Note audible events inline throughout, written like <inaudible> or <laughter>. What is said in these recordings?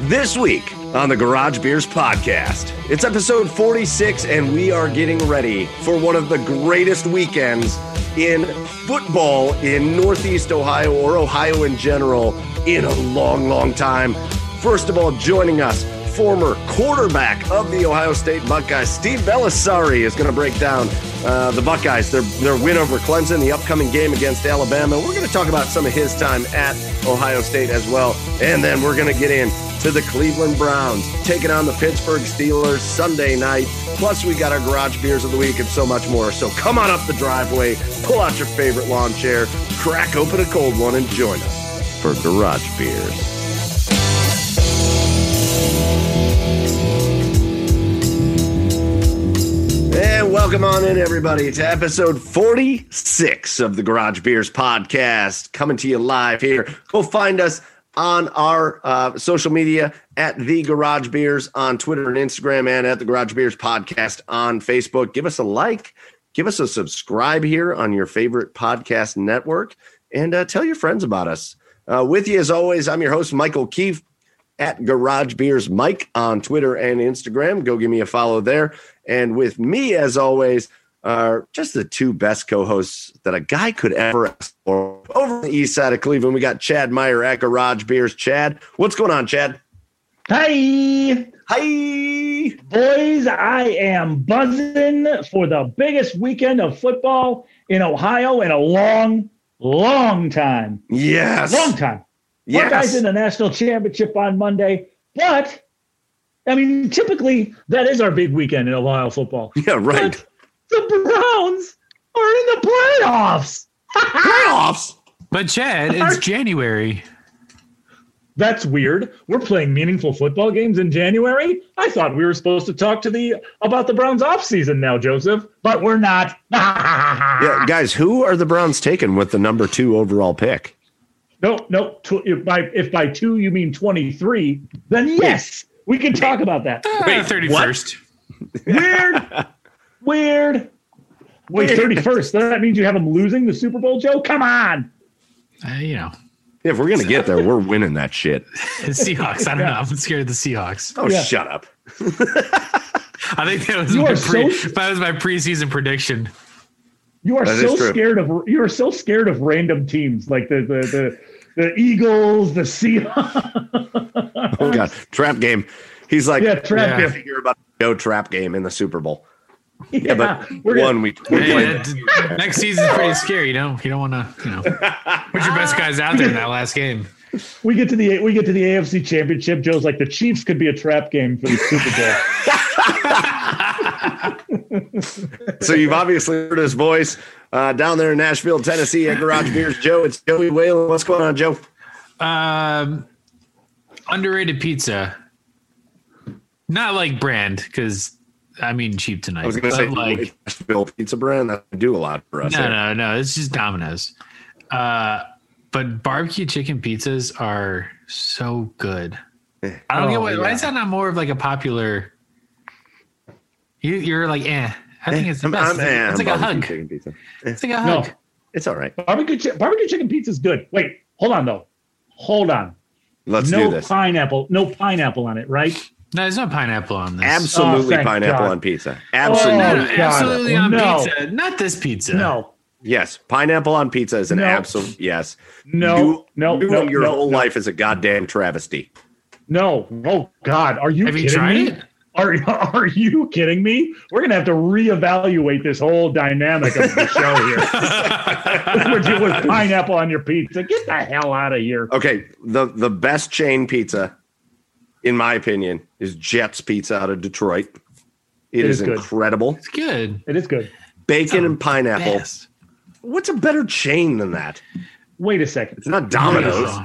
This week on the Garage Beers podcast, it's episode 46, and we are getting ready for one of the greatest weekends in football in Northeast Ohio or Ohio in general in a long, long time. First of all, joining us, former quarterback of the Ohio State Buckeyes, Steve Bellisari, is going to break down uh, the Buckeyes, their, their win over Clemson, the upcoming game against Alabama. We're going to talk about some of his time at Ohio State as well. And then we're going to get in to the Cleveland Browns, taking on the Pittsburgh Steelers Sunday night. Plus, we got our garage beers of the week and so much more. So come on up the driveway, pull out your favorite lawn chair, crack open a cold one, and join us for Garage Beers. And welcome on in, everybody, to episode 46 of the Garage Beers podcast, coming to you live here. Go find us on our uh, social media at the Garage Beers on Twitter and Instagram, and at the Garage Beers podcast on Facebook. Give us a like, give us a subscribe here on your favorite podcast network, and uh, tell your friends about us. Uh, with you, as always, I'm your host, Michael Keefe at Garage Beers Mike on Twitter and Instagram. Go give me a follow there. And with me, as always, are just the two best co-hosts that a guy could ever ask for. Over the east side of Cleveland, we got Chad Meyer at Garage Beers. Chad, what's going on, Chad? Hi. Hi. Boys, I am buzzing for the biggest weekend of football in Ohio in a long, long time. Yes. Long time. Yes. Buckeyes in the national championship on Monday, but I mean, typically that is our big weekend in Ohio football. Yeah, right. But the Browns are in the playoffs. Playoffs. But Chad, it's January. That's weird. We're playing meaningful football games in January. I thought we were supposed to talk to the about the Browns off season now, Joseph, but we're not. <laughs> Yeah, guys, who are the Browns taking with the number two overall pick? No, no. Tw- if by if by two you mean twenty three, then yes, we can talk about that. Wait, thirty first. Weird, <laughs> weird. Wait, thirty first. That means you have them losing the Super Bowl, Joe. Come on. Uh, you know, If we're gonna get there, we're winning that shit. the <laughs> Seahawks. I don't know. I'm scared of the Seahawks. Oh, Yeah. shut up. <laughs> I think that was You my are pre, so- that was my preseason prediction. You are That is so true. scared of you are so scared of random teams like the the the, the Eagles, the Seahawks. <laughs> Oh god, trap game. He's like, Yeah, trap Yeah. game. Hear about no trap game in the Super Bowl. Yeah, but we're one we, we Hey, played. next season's pretty scary. You know, you don't want to. You know, put your best guys out there in that last game. we get to the we get to the AFC Championship. Joe's like the Chiefs could be a trap game for the Super Bowl. <laughs> So you've obviously heard his voice uh, down there in Nashville, Tennessee at Garage Beers. Joe, it's Joey Whalen. What's going on, Joe? Um, underrated pizza. Not like brand because I mean cheap tonight. I was going to say like Nashville Pizza Brand. That would do a lot for us. no, here. no, no. It's just Domino's. Uh, but barbecue chicken pizzas are so good. I don't get Oh, why, why yeah. is that not more of like a popular. You, you're like, eh. I think it's the I'm- best. I'm- eh, it's like a hug. chicken pizza. It's like a hug. No. It's all right. barbecue chi- barbecue chicken pizza is good. Wait, hold on though. Hold on. Let's no do this. pineapple. No pineapple on it, right? No, there's no pineapple on this. Absolutely Oh, pineapple God. on pizza. Oh, Absolutely. No, no, absolutely on No. pizza. Not this pizza. No, Yes, pineapple on pizza is an No. absolute yes. no, You- no, doing no, your no, whole no, life is a goddamn travesty. No. Oh God, are you Have you kidding tried me? it? Are <laughs> are you kidding me? We're gonna have to reevaluate this whole dynamic of the show here. <laughs> with, with pineapple on your pizza, get the hell out of here. Okay, the the best chain pizza, in my opinion, is Jets Pizza out of Detroit. It it is, is good. incredible. It's good. It is good. Bacon and pineapple. Best. What's a better chain than that? Wait a second. It's not Domino's.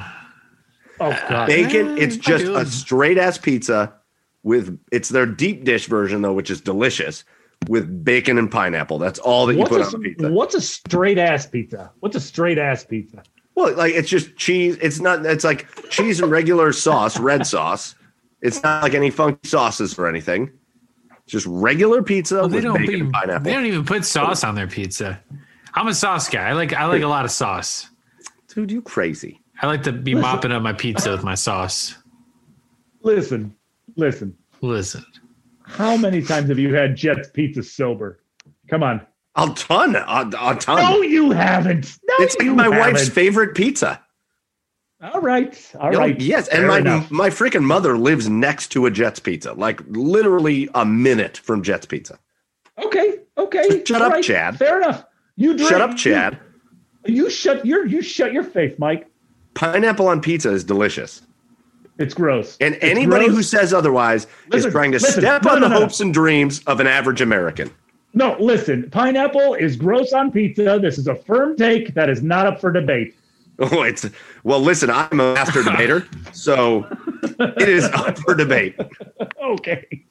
Oh God. Bacon, Eh, it's just a straight ass pizza with it's their deep dish version though, which is delicious with bacon and pineapple. That's all that you What's put a, on the pizza. what's a straight ass pizza? What's a straight ass pizza? Well, like it's just cheese. It's not. It's like cheese and regular sauce, red sauce. It's not like any funky sauces or anything. It's just regular pizza Well, they with don't bacon be, and pineapple. They don't even put sauce on their pizza. I'm a sauce guy. I like I like a lot of sauce. Dude, you crazy? I like to be mopping up my pizza with my sauce. Listen, listen. Listen, How many times have you had Jets pizza sober? Come on. A ton, a, a ton. No, you haven't. No, it's like you my haven't. wife's favorite pizza. All right, all Oh, right. yes, and Fair my enough. my freaking mother lives next to a Jets Pizza, like literally a minute from Jets Pizza. Okay, okay. Shut all up, Chad. Fair enough. You drink, Shut up, Chad. You, you shut your you shut your face, Mike. Pineapple on pizza is delicious, It's gross. and It's anybody who says otherwise Listen, is trying to listen. step No, on no, the no. hopes and dreams of an average American. no, listen. Pineapple is gross on pizza. This is a firm take that is not up for debate. <laughs> Oh, it's well. Listen, I'm a master <laughs> debater, so it is up for debate. <laughs> Okay.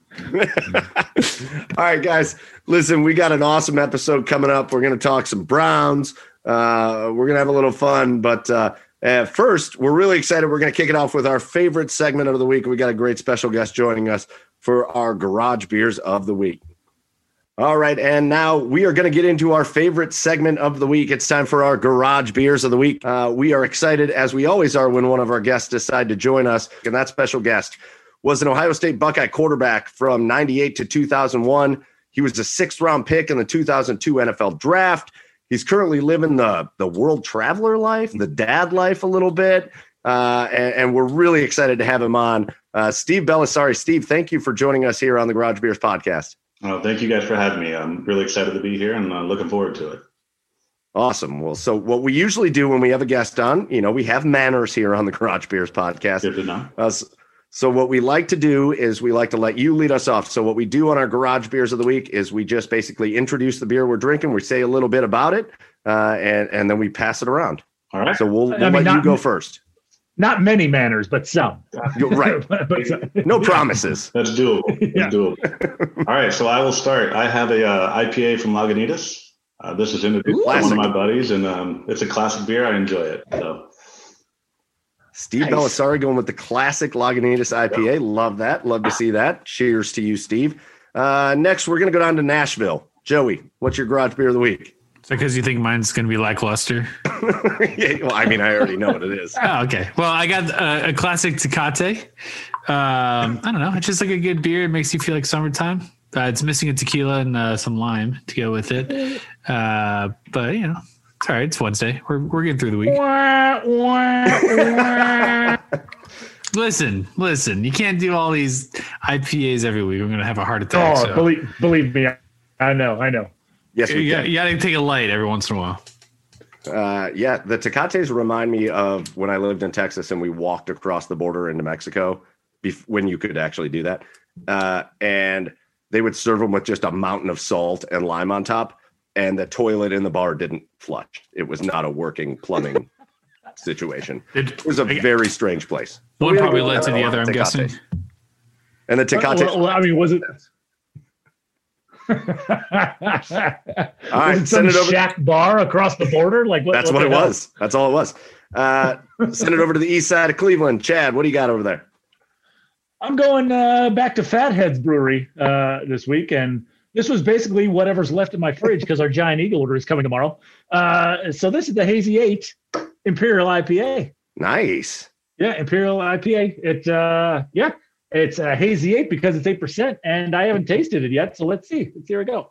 All right, guys. Listen, we got an awesome episode coming up. We're going to talk some Browns. Uh, we're going to have a little fun, but uh, uh, first, we're really excited. We're going to kick it off with our favorite segment of the week. We got a great special guest joining us for our garage beers of the week. All right, and now we are going to get into our favorite segment of the week. It's time for our garage beers of the week. Uh, we are excited, as we always are, when one of our guests decide to join us, and that special guest was an Ohio State Buckeye quarterback from 98 to 2001. He was a sixth round pick in the 2002 NFL draft. He's currently living the, the world traveler life, the dad life a little bit. Uh, and, and we're really excited to have him on. Uh, Steve Bellisari. Steve, thank you for joining us here on the Garage Beers podcast. Oh, thank you guys for having me. I'm really excited to be here and uh, looking forward to it. Awesome. Well, so what we usually do when we have a guest on, you know, we have manners here on the Garage Beers podcast. Good to know. Uh, so what we like to do is we like to let you lead us off. So what we do on our garage beers of the week is we just basically introduce the beer we're drinking. We say a little bit about it, uh, and and then we pass it around. All right. So we'll, we'll mean, let you go first. Not many manners, but some. You're right. <laughs> But some. No promises. That's doable. That's Yeah. doable. All right. So I will start. I have a uh, IPA from Lagunitas. Uh, this is introduced by one of my buddies, and um, it's a classic beer. I enjoy it. So Steve Nice. Bellisari going with the classic Lagunitas IPA. Love that. Love to see that. Cheers to you, Steve. Uh, next, we're going to go down to Nashville. Joey, what's your garage beer of the week? so because you think mine's going to be lackluster. <laughs> Yeah, well, I mean, I already know what it is. <laughs> Oh, okay. Well, I got uh, a classic Tecate. Um, I don't know. It's just like a good beer. It makes you feel like summertime. Uh, it's missing a tequila and uh, some lime to go with it. Uh, but you know, it's all right. It's Wednesday. We're we're getting through the week. Listen, listen. You can't do all these IPAs every week. I'm gonna have a heart attack. Oh, so. believe, believe me, I know, I know. Yes, we you, got, can. you got to take a light every once in a while. Uh, yeah, the Tecates remind me of when I lived in Texas and we walked across the border into Mexico bef- when you could actually do that. Uh, and they would serve them with just a mountain of salt and lime on top. And the toilet in the bar didn't flush. It was not a working plumbing <laughs> situation. It, It was a very strange place. one We probably led to the other. I'm at guessing. And the Tecates. Well, well, I mean, was it? <laughs> All right, was it some send it over- shack bar across the border? Like what, That's what the it hell? was. That's all it was. Uh, <laughs> send it over to the east side of Cleveland. Chad, what do you got over there? I'm going uh, back to Fat Head's Brewery uh, this week, and this was basically whatever's left in my fridge because our giant eagle order is coming tomorrow. Uh, so this is the Hazy Eight Imperial IPA. Nice. Yeah, Imperial IPA. It uh, yeah, It's a hazy eight because it's eight percent, and I haven't tasted it yet. So let's see. Let's see here we go.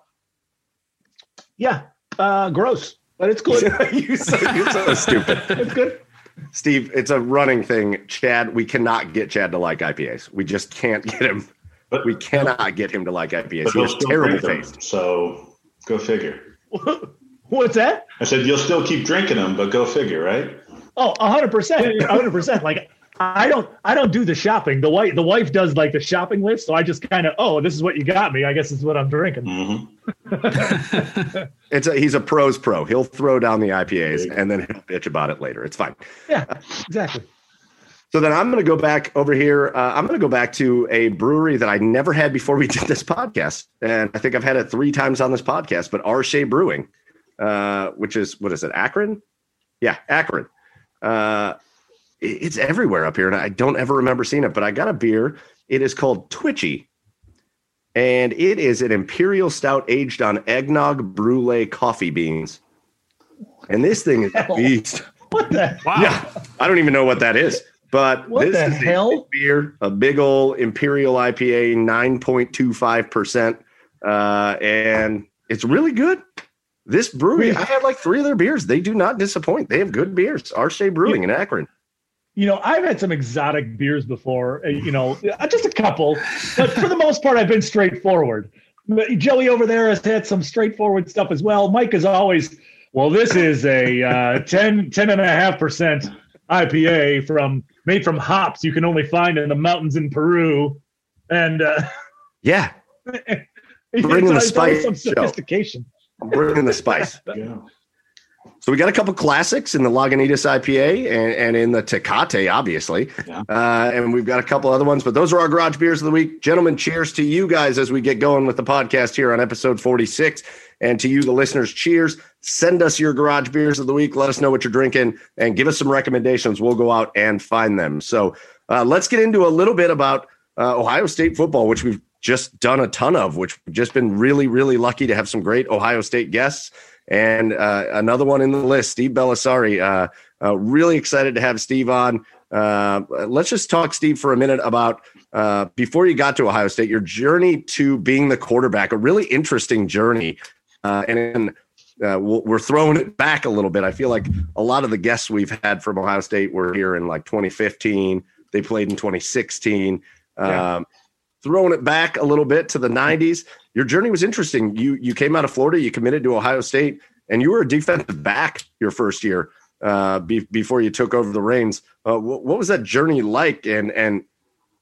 Yeah, uh, gross, but it's good. <laughs> you're, so, you're so <laughs> stupid. it's good. Steve, it's a running thing. Chad, we cannot get Chad to like IPAs. We just can't get him. But we cannot get him to like IPAs. He has terrible taste. So go figure. <laughs> What's that? I said you'll still keep drinking them, but go figure, right? Oh, hundred percent, hundred percent. Like I don't, I don't do the shopping. The wife, the wife does like the shopping list. So I just kind of, oh, this is what you got me. I guess this is what I'm drinking. Mm-hmm. <laughs> it's a, he's a pros pro. He'll throw down the IPAs and then he'll bitch about it later. It's fine. Yeah, exactly. So then I'm going to go back over here. Uh, I'm going to go back to a brewery that I never had before we <laughs> did this podcast, and I think I've had it three times on this podcast. But R. Shea Brewing, uh, which is what is it, Akron? Yeah, Akron. Uh, it's everywhere up here, and I don't ever remember seeing it. But I got a beer. It is called Twitchy, and it is an imperial stout aged on eggnog brulee coffee beans. And this thing is a beast. What the? Wow. Yeah, I don't even know what that is. But What this the is hell? a big beer, a big old imperial IPA, nine point two five percent, uh, and it's really good. This brewery, I had like three of their beers. They do not disappoint. They have good beers. R. Shea Brewing in Akron. You know, I've had some exotic beers before. uh, You know, uh, just a couple, but for the most part, I've been straightforward. Joey over there has had some straightforward stuff as well. Mike is always, well, this is a uh, 10, 10 and a half percent IPA from made from hops you can only find in the mountains in Peru, and uh, Yeah, <laughs> it's Bringing the always- always spice, some sophistication. I'm bringing the spice. <laughs> Yeah. So we got a couple classics in the Lagunitas IPA and, and in the Tecate, obviously. Yeah. Uh, and we've got a couple other ones, but those are our garage beers of the week. Gentlemen, cheers to you guys as we get going with the podcast here on episode 46. And to you, the listeners, cheers. Send us your garage beers of the week. Let us know what you're drinking and give us some recommendations. We'll go out and find them. So uh, let's get into a little bit about uh, Ohio State football, which we've just done a ton of, which we've just been really, really lucky to have some great Ohio State guests. And uh, another one in the list, Steve Bellisari. Uh, uh, really excited to have Steve on. Uh, let's just talk, Steve, for a minute about uh, before you got to Ohio State, your journey to being the quarterback, a really interesting journey. Uh, and then uh, we're throwing it back a little bit. I feel like a lot of the guests we've had from Ohio State were here in like 2015. They played in 2016. Yeah. Um, throwing it back a little bit to the 90s, your journey was interesting. You you came out of Florida, you committed to Ohio State, and you were a defensive back your first year uh, be, before you took over the reins. Uh, what, what was that journey like? And and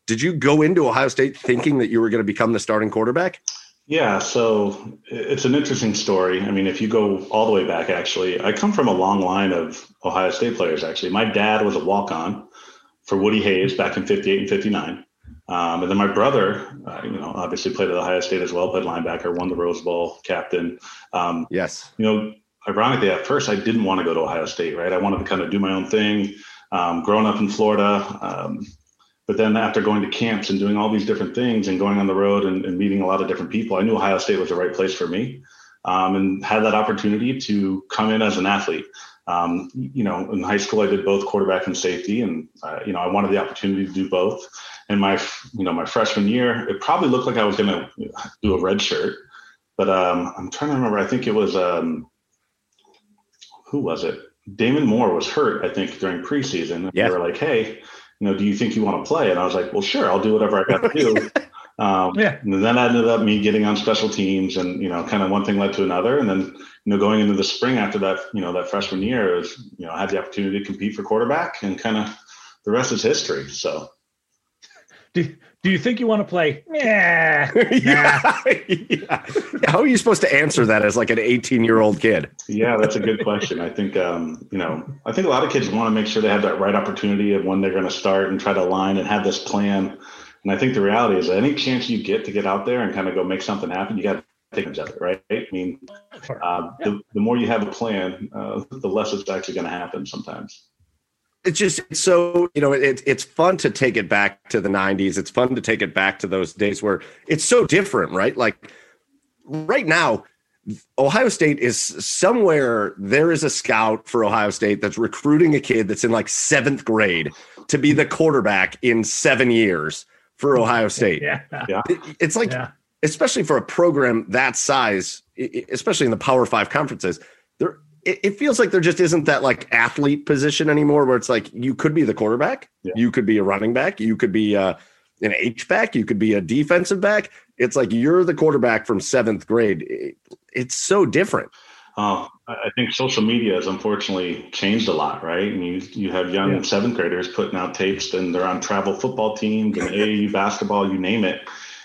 did you go into Ohio State thinking that you were going to become the starting quarterback? Yeah, so it's an interesting story. I mean, if you go all the way back, actually, I come from a long line of Ohio State players, actually. My dad was a walk on for Woody Hayes back in 58 and 59. Um, and then my brother, uh, you know, obviously played at Ohio State as well, played linebacker, won the Rose Bowl, captain. Um, Yes. you know, ironically, at first I didn't want to go to Ohio State, right? I wanted to kind of do my own thing. Um, growing up in Florida, um, but then after going to camps and doing all these different things and going on the road and, and meeting a lot of different people, I knew Ohio State was the right place for me, um, and had that opportunity to come in as an athlete. Um, you know, in high school, I did both quarterback and safety, and uh, you know, I wanted the opportunity to do both. And my, you know, my freshman year, it probably looked like I was going to do a red shirt, but um, I'm trying to remember. I think it was um, who was it? Damon Moore was hurt, I think, during preseason. Yeah. They were like, "Hey, you know, do you think you want to play?" And I was like, "Well, sure, I'll do whatever I got to do." <laughs> Um, Yeah. And then I ended up me getting on special teams, and you know, kind of one thing led to another, and then you know, going into the spring after that, you know, that freshman year, was you know, I had the opportunity to compete for quarterback, and kind of the rest is history. So Do, do you think you want to play? <laughs> Yeah. yeah. <laughs> yeah. How are you supposed to answer that as like an 18 year old kid? Yeah, that's a good question. I think um, you know, I think a lot of kids want to make sure they have that right opportunity of when they're going to start and try to align and have this plan. And I think the reality is, that any chance you get to get out there and kind of go make something happen, you got to take advantage of it, right? I mean, uh, the, the more you have a plan, uh, the less it's actually going to happen sometimes. It's just it's so you know it, it's fun to take it back to the 90s it's fun to take it back to those days where it's so different right like right now ohio state is somewhere there is a scout for ohio state that's recruiting a kid that's in like seventh grade to be the quarterback in seven years for Ohio State. yeah. Yeah. It- it's like, Yeah. especially for a program that size, i- i- especially in the Power Five conferences, there it, it feels like there just isn't that like athlete position anymore, where it's like you could be the quarterback, Yeah. you could be a running back, you could be uh, an H back, you could be a defensive back. It's like you're the quarterback from seventh grade. It- it's so different. Oh, I I think social media has unfortunately changed a lot, right? And you you have young Yeah. seventh graders putting out tapes, and they're on travel football teams and <laughs> AAU basketball, you name it.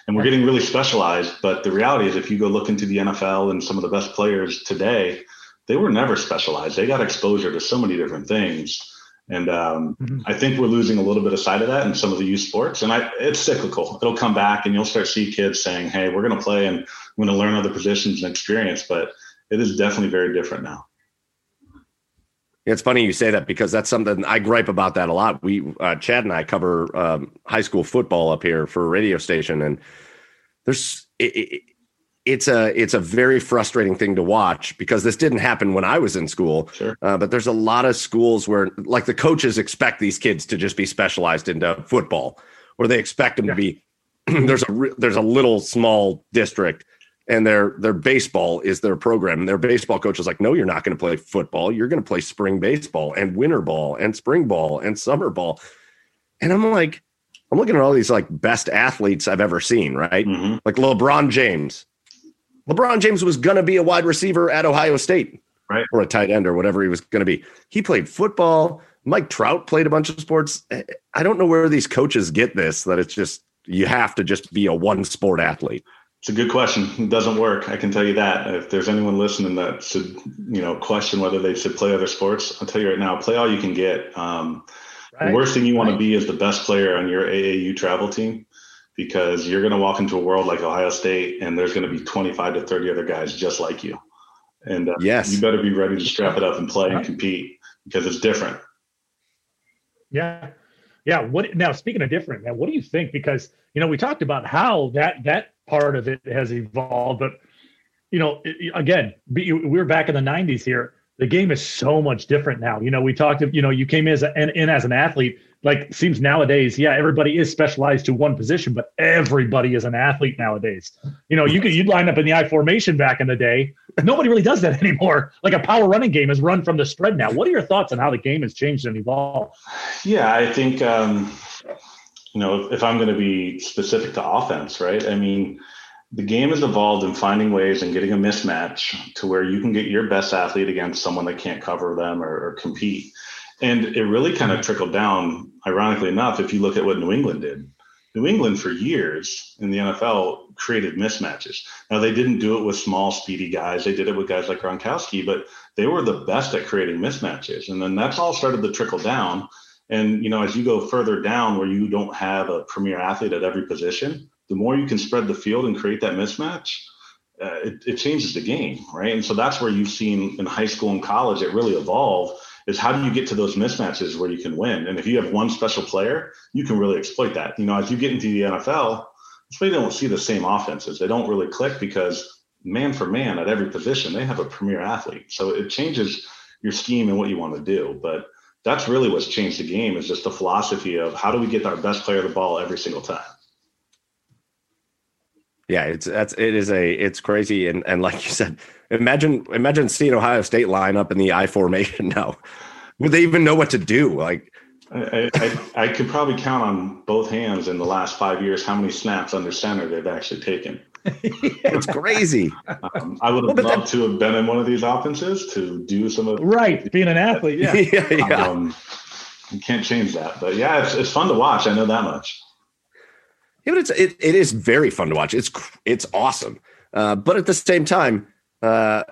And we're getting really specialized. But the reality is, if you go look into the NFL and some of the best players today, they were never specialized. They got exposure to so many different things. And um, Mhm. I think we're losing a little bit of sight of that in some of the youth sports. And I, it's cyclical. It'll come back, and you'll start see kids saying, "Hey, we're going to play and I'm going to learn other positions and experience." But it is definitely very different now. It's funny you say that because that's something I gripe about that a lot. We, uh, Chad and I cover um, high school football up here for a radio station, and there's it, it, it's a it's a very frustrating thing to watch because this didn't happen when I was in school. Sure. Uh, but there's a lot of schools where like the coaches expect these kids to just be specialized into football, or they expect them to be. <clears throat> there's a there's a little small district and their their baseball is their program. And their baseball coach is like, no, you're not going to play football. You're going to play spring baseball and winter ball and spring ball and summer ball. And I'm like, I'm looking at all these like best athletes I've ever seen, right? hmm Like LeBron James. LeBron James was going to be a wide receiver at Ohio State, Right. Or a tight end or whatever he was going to be. He played football. Mike Trout played a bunch of sports. I don't know where these coaches get this that it's just you have to just be a one sport athlete. It's a good question. It doesn't work. I can tell you that. If there's anyone listening that should, you know, question whether they should play other sports, I'll tell you right now, play all you can get. Um, Right. The worst thing you want Right. to be is the best player on your AAU travel team because you're going to walk into a world like Ohio State and there's going to be 25 to 30 other guys just like you. And uh, Yes. you better be ready to strap it up and play and compete because it's different. Yeah. Yeah. What now speaking of different, now what do you think? Because you know, we talked about how that that part of it has evolved, but you know, i- i- again, be- we we're back in the '90s here. The game is so much different now. You know, we talked. You know, you came in as, a, in, in as an athlete. Like, seems nowadays, yeah, everybody is specialized to one position, but everybody is an athlete nowadays. You know, you could you'd line up in the I formation back in the day. Nobody really does that <laughs> anymore. Like a power running game is run from the spread now. What are your thoughts on how the game has changed and evolved? Yeah, I think um, you know if, if I'm going to be specific to offense, right? I mean, the game has evolved in finding ways and getting a mismatch to where you can get your best athlete against someone that can't cover them or, or compete. And it really kind of trickled down, ironically enough, if you look at what New England did. New England for years in the NFL created mismatches. Now they didn't do it with small, speedy guys. They did it with guys like Gronkowski, but they were the best at creating mismatches. And then that's all started to trickle down. And you know, as you go further down where you don't have a premier athlete at every position, the more you can spread the field and create that mismatch, uh, it, it changes the game, right? And so that's where you've seen in high school and college it really evolve is how do you get to those mismatches where you can win? And if you have one special player, you can really exploit that. You know, as you get into the NFL, you don't see the same offenses. They don't really click because man for man at every position, they have a premier athlete. So it changes your scheme and what you want to do. But that's really what's changed the game is just the philosophy of how do we get our best player the ball every single time. Yeah, it's that's it is a it's crazy and and like you said, imagine imagine seeing Ohio State line up in the I formation <laughs> now. Would they even know what to do? Like I, I, I could probably count on both hands in the last five years how many snaps under center they've actually taken. <laughs> it's crazy. Um, I would Well, have but loved to have been in one of these offenses to do some of. Right, being an athlete, yeah. <laughs> yeah, yeah. Um, you can't change that, but yeah, it's, it's fun to watch. I know that much. Yeah, but it's it, it is very fun to watch. It's it's awesome. Uh, but at the same time, uh,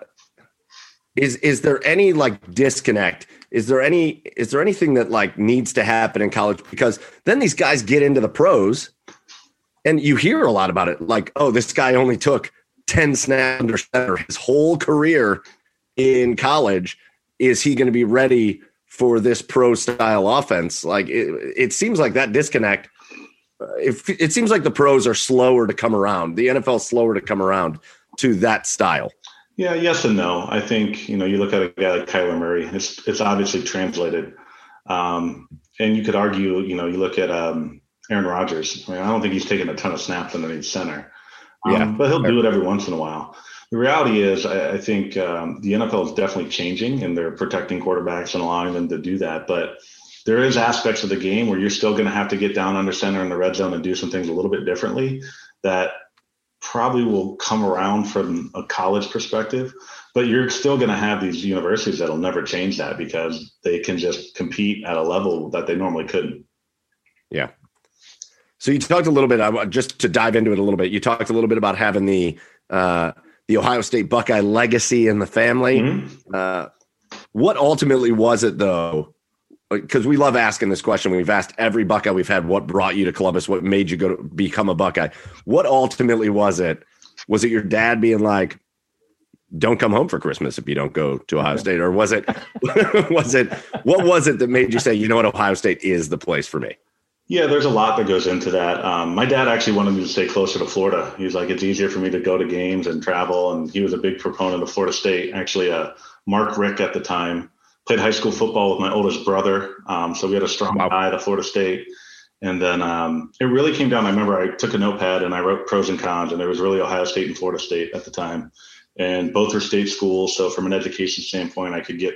is is there any like disconnect? Is there any is there anything that like needs to happen in college? Because then these guys get into the pros, and you hear a lot about it. Like, oh, this guy only took ten snaps under center his whole career in college. Is he going to be ready for this pro style offense? Like, it, it seems like that disconnect it, it seems like the pros are slower to come around. The NFL is slower to come around to that style. Yeah, yes and no. I think you know you look at a guy like Kyler Murray. It's it's obviously translated, um, and you could argue. You know, you look at um, Aaron Rodgers. I mean, I don't think he's taken a ton of snaps underneath center. Um, Yeah. but he'll do it every once in a while. The reality is, I, I think um, the NFL is definitely changing, and they're protecting quarterbacks and allowing them to do that. But there is aspects of the game where you're still going to have to get down under center in the red zone and do some things a little bit differently that probably will come around from a college perspective. But you're still going to have these universities that'll never change that because they can just compete at a level that they normally couldn't. Yeah. So you talked a little bit. Just to dive into it a little bit. You talked a little bit about having the uh, the Ohio State Buckeye legacy in the family. Mhm. Uh, what ultimately was it though? Because we love asking this question. We've asked every Buckeye we've had, "What brought you to Columbus? What made you go to become a Buckeye?" What ultimately was it? Was it your dad being like, "Don't come home for Christmas if you don't go to Ohio State," or was it <laughs> was it what was it that made you say, "You know what, Ohio State is the place for me"? Yeah, there's a lot that goes into that. Um, my dad actually wanted me to stay closer to Florida. He was like, it's easier for me to go to games and travel. And he was a big proponent of Florida State. Actually, uh, Mark Richt at the time played high school football with my oldest brother. Um, so we had a strong Wow. tie to Florida State. And then um, it really came down. I remember I took a notepad and I wrote pros and cons, and there was really Ohio State and Florida State at the time. And both were state schools. So from an education standpoint, I could get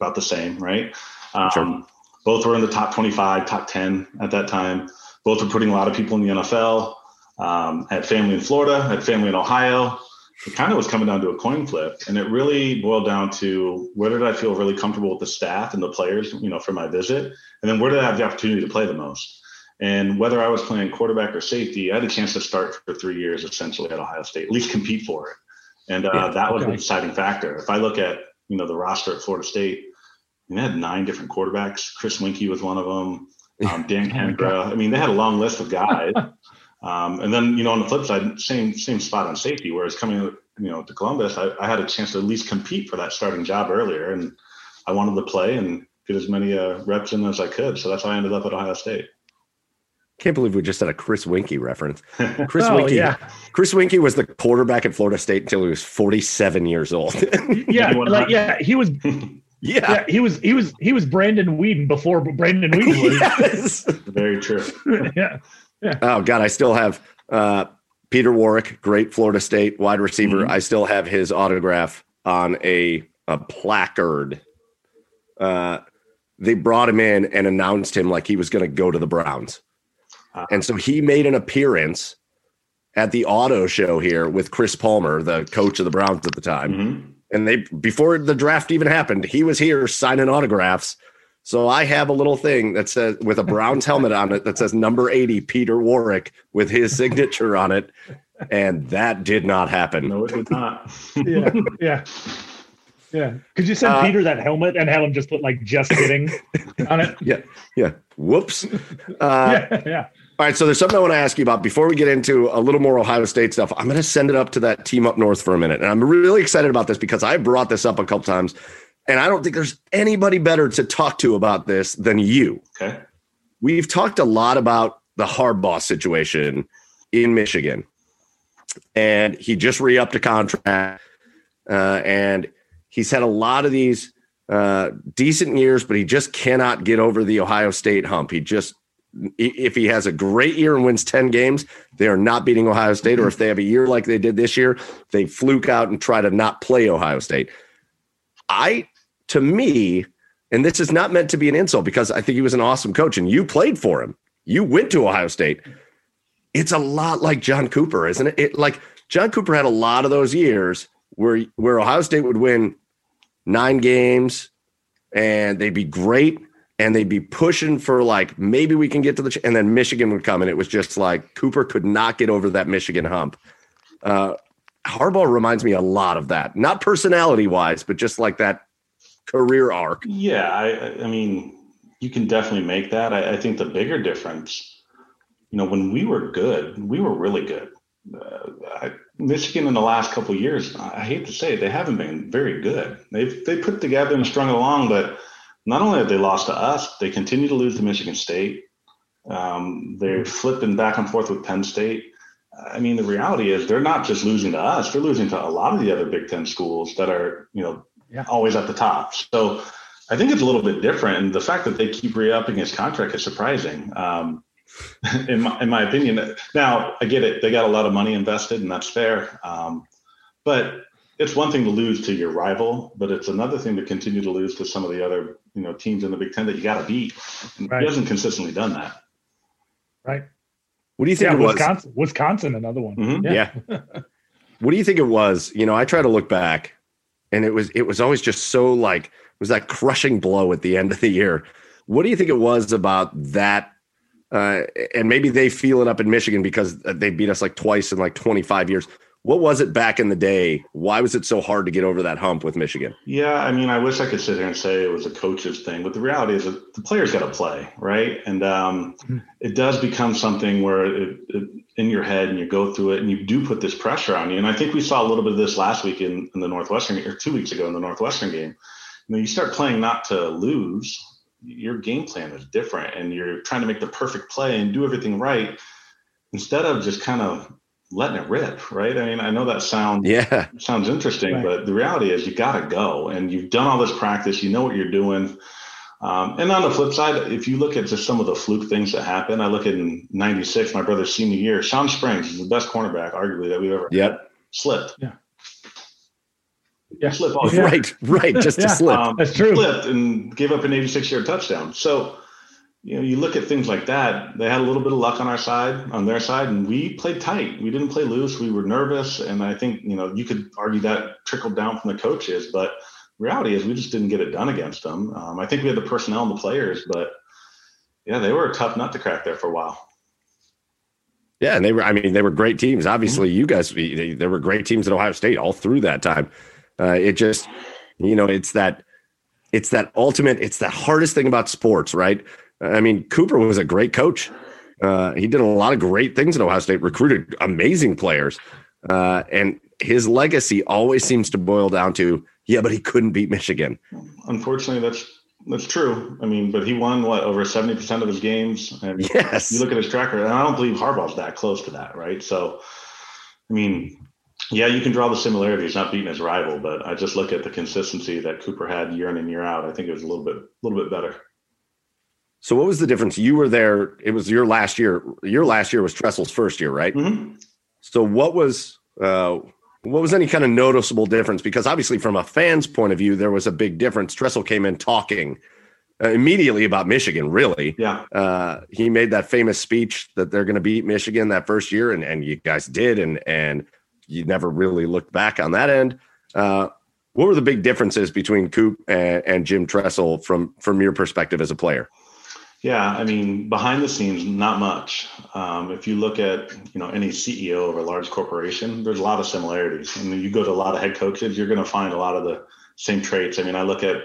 about the same, right? Um, Sure. Both were in the top 25, top 10 at that time. Both were putting a lot of people in the NFL. Um, had family in Florida, had family in Ohio. It kind of was coming down to a coin flip, and it really boiled down to where did I feel really comfortable with the staff and the players, you know, for my visit, and then where did I have the opportunity to play the most. And whether I was playing quarterback or safety, I had a chance to start for three years essentially at Ohio State, at least compete for it. And uh, Yeah, that was the okay. deciding factor. If I look at you know the roster at Florida State, they had nine different quarterbacks. Chris Weinke was one of them. <laughs> Um, Dan Kendra. I mean, they had a long list of guys. <laughs> Um, and then, you know, on the flip side, same same spot on safety. Whereas coming, you know, to Columbus, I, I had a chance to at least compete for that starting job earlier, and I wanted to play and get as many uh, reps in as I could. So that's why I ended up at Ohio State. Can't believe we just had a Chris Weinke reference. <laughs> Chris Oh, Weinke. yeah. Chris Weinke was the quarterback at Florida State until he was 47 years old. <laughs> Yeah, like yeah, he was <laughs> yeah. yeah, he was he was he was Brandon Weeden before Brandon Weeden was. yes. Very true. yeah. Oh God, I still have uh, Peter Warrick, great Florida State wide receiver. Mhm. I still have his autograph on a a placard. Uh, they brought him in and announced him like he was going to go to the Browns, Uh, and so he made an appearance at the auto show here with Chris Palmer, the coach of the Browns at the time. mhm. and they before the draft even happened, he was here signing autographs. So I have a little thing that says with a Browns helmet on it that says number 80 Peter Warrick with his signature on it. And that did not happen. No, it did not. Yeah. Yeah. Yeah. Could you send Uh, Peter that helmet and have him just put like just kidding on it? Yeah. Yeah. Whoops. Uh, <laughs> yeah. Yeah. All right. So there's something I want to ask you about before we get into a little more Ohio State stuff. I'm going to send it up to that team up north for a minute. And I'm really excited about this because I brought this up a couple times. And I don't think there's anybody better to talk to about this than you. Okay. We've talked a lot about the Harbaugh situation in Michigan, and he just re-upped a contract, uh, and he's had a lot of these uh, decent years, but he just cannot get over the Ohio State hump. He just, if he has a great year and wins ten games, they are not beating Ohio State, or if they have a year like they did this year, they fluke out and try to not play Ohio State. I, to me, and this is not meant to be an insult because I think he was an awesome coach and you played for him. You went to Ohio State. It's a lot like John Cooper, isn't it? it like John Cooper had a lot of those years where where Ohio State would win nine games and they'd be great and they'd be pushing for like maybe we can get to the ch- and then Michigan would come and it was just like Cooper could not get over that Michigan hump. Uh, Harbaugh reminds me a lot of that, not personality wise, but just like that career arc. Yeah, I, I- mean, you can definitely make that. I, I think the bigger difference, you know, when we were good, we were really good. Uh, I, Michigan in the last couple years, I hate to say it, they haven't been very good. They've they put together and strung along, but not only have they lost to us, they continue to lose to Michigan State. Um, they're flipping back and forth with Penn State. I mean, the reality is they're not just losing to us; they're losing to a lot of the other Big Ten schools that are, you know, Yeah. always at the top. So I think it's a little bit different, and the fact that they keep re-upping his contract is surprising. Um, <laughs> in my in my opinion. Now I get it; they got a lot of money invested, and that's fair. Um, but it's one thing to lose to your rival, but it's another thing to continue to lose to some of the other you know teams in the Big Ten that you got to beat. Right. He hasn't consistently done that. Right. What do you think yeah, Wisconsin, was? Wisconsin, another one. Mm-hmm. Yeah. yeah. <laughs> what do you think it was? You know, I try to look back, and it was it was always just so like it was that crushing blow at the end of the year. What do you think it was about that? Uh, and maybe they feel it up in Michigan because they beat us like twice in like 25 years. What was it back in the day? Why was it so hard to get over that hump with Michigan? Yeah, I mean, I wish I could sit here and say it was a coach's thing, but the reality is that the players got to play, right? And um, it does become something where it, it, in your head and you go through it and you do put this pressure on you. And I think we saw a little bit of this last week in, in the Northwestern or two weeks ago in the Northwestern game. You know, you start playing not to lose, your game plan is different, and you're trying to make the perfect play and do everything right instead of just kind of letting it rip, right? I mean, I know that sounds yeah sounds interesting, right. but the reality is you got to go, and you've done all this practice, you know what you're doing. Um, and on the flip side, if you look at just some of the fluke things that happen, I look at in '96, my brother's senior year, Shawn Springs is the best cornerback, arguably that we've ever yep. had. Slipped. Yeah. Yeah. Slip <laughs> yeah. Right, right, just to slip. Um, That's true. Slipped and gave up an 86 yard touchdown. So you know, you look at things like that. They had a little bit of luck on our side, on their side, and we played tight. We didn't play loose. We were nervous, and I think you know you could argue that trickled down from the coaches. But reality is, we just didn't get it done against them. Um, I think we had the personnel and the players, but yeah, they were a tough nut to crack there for a while. Yeah, and they were. I mean, they were great teams. Obviously, mm-hmm. you guys, they, there were great teams at Ohio State all through that time. Uh, it just, you know, it's that, it's that ultimate. It's the hardest thing about sports, right? I mean, Cooper was a great coach. Uh, he did a lot of great things at Ohio State, recruited amazing players. Uh, and his legacy always seems to boil down to, yeah, but he couldn't beat Michigan. Unfortunately, that's that's true. I mean, but he won what over seventy percent of his games. And yes, you look at his tracker, and I don't believe Harbaugh's that close to that, right? So, I mean, yeah, you can draw the similarities, not beating his rival, but I just look at the consistency that Cooper had year in and year out. I think it was a little bit, a little bit better. So what was the difference? You were there. It was your last year. Your last year was Tressel's first year, right? Mm-hmm. So what was uh, what was any kind of noticeable difference? Because obviously, from a fan's point of view, there was a big difference. Tressel came in talking uh, immediately about Michigan. Really, yeah. Uh, he made that famous speech that they're going to beat Michigan that first year, and and you guys did, and and you never really looked back on that end. Uh, what were the big differences between Coop and, and Jim Tressel from from your perspective as a player? Yeah, I mean, behind the scenes, not much. Um, if you look at you know any CEO of a large corporation, there's a lot of similarities. I mean, you go to a lot of head coaches, you're going to find a lot of the same traits. I mean, I look at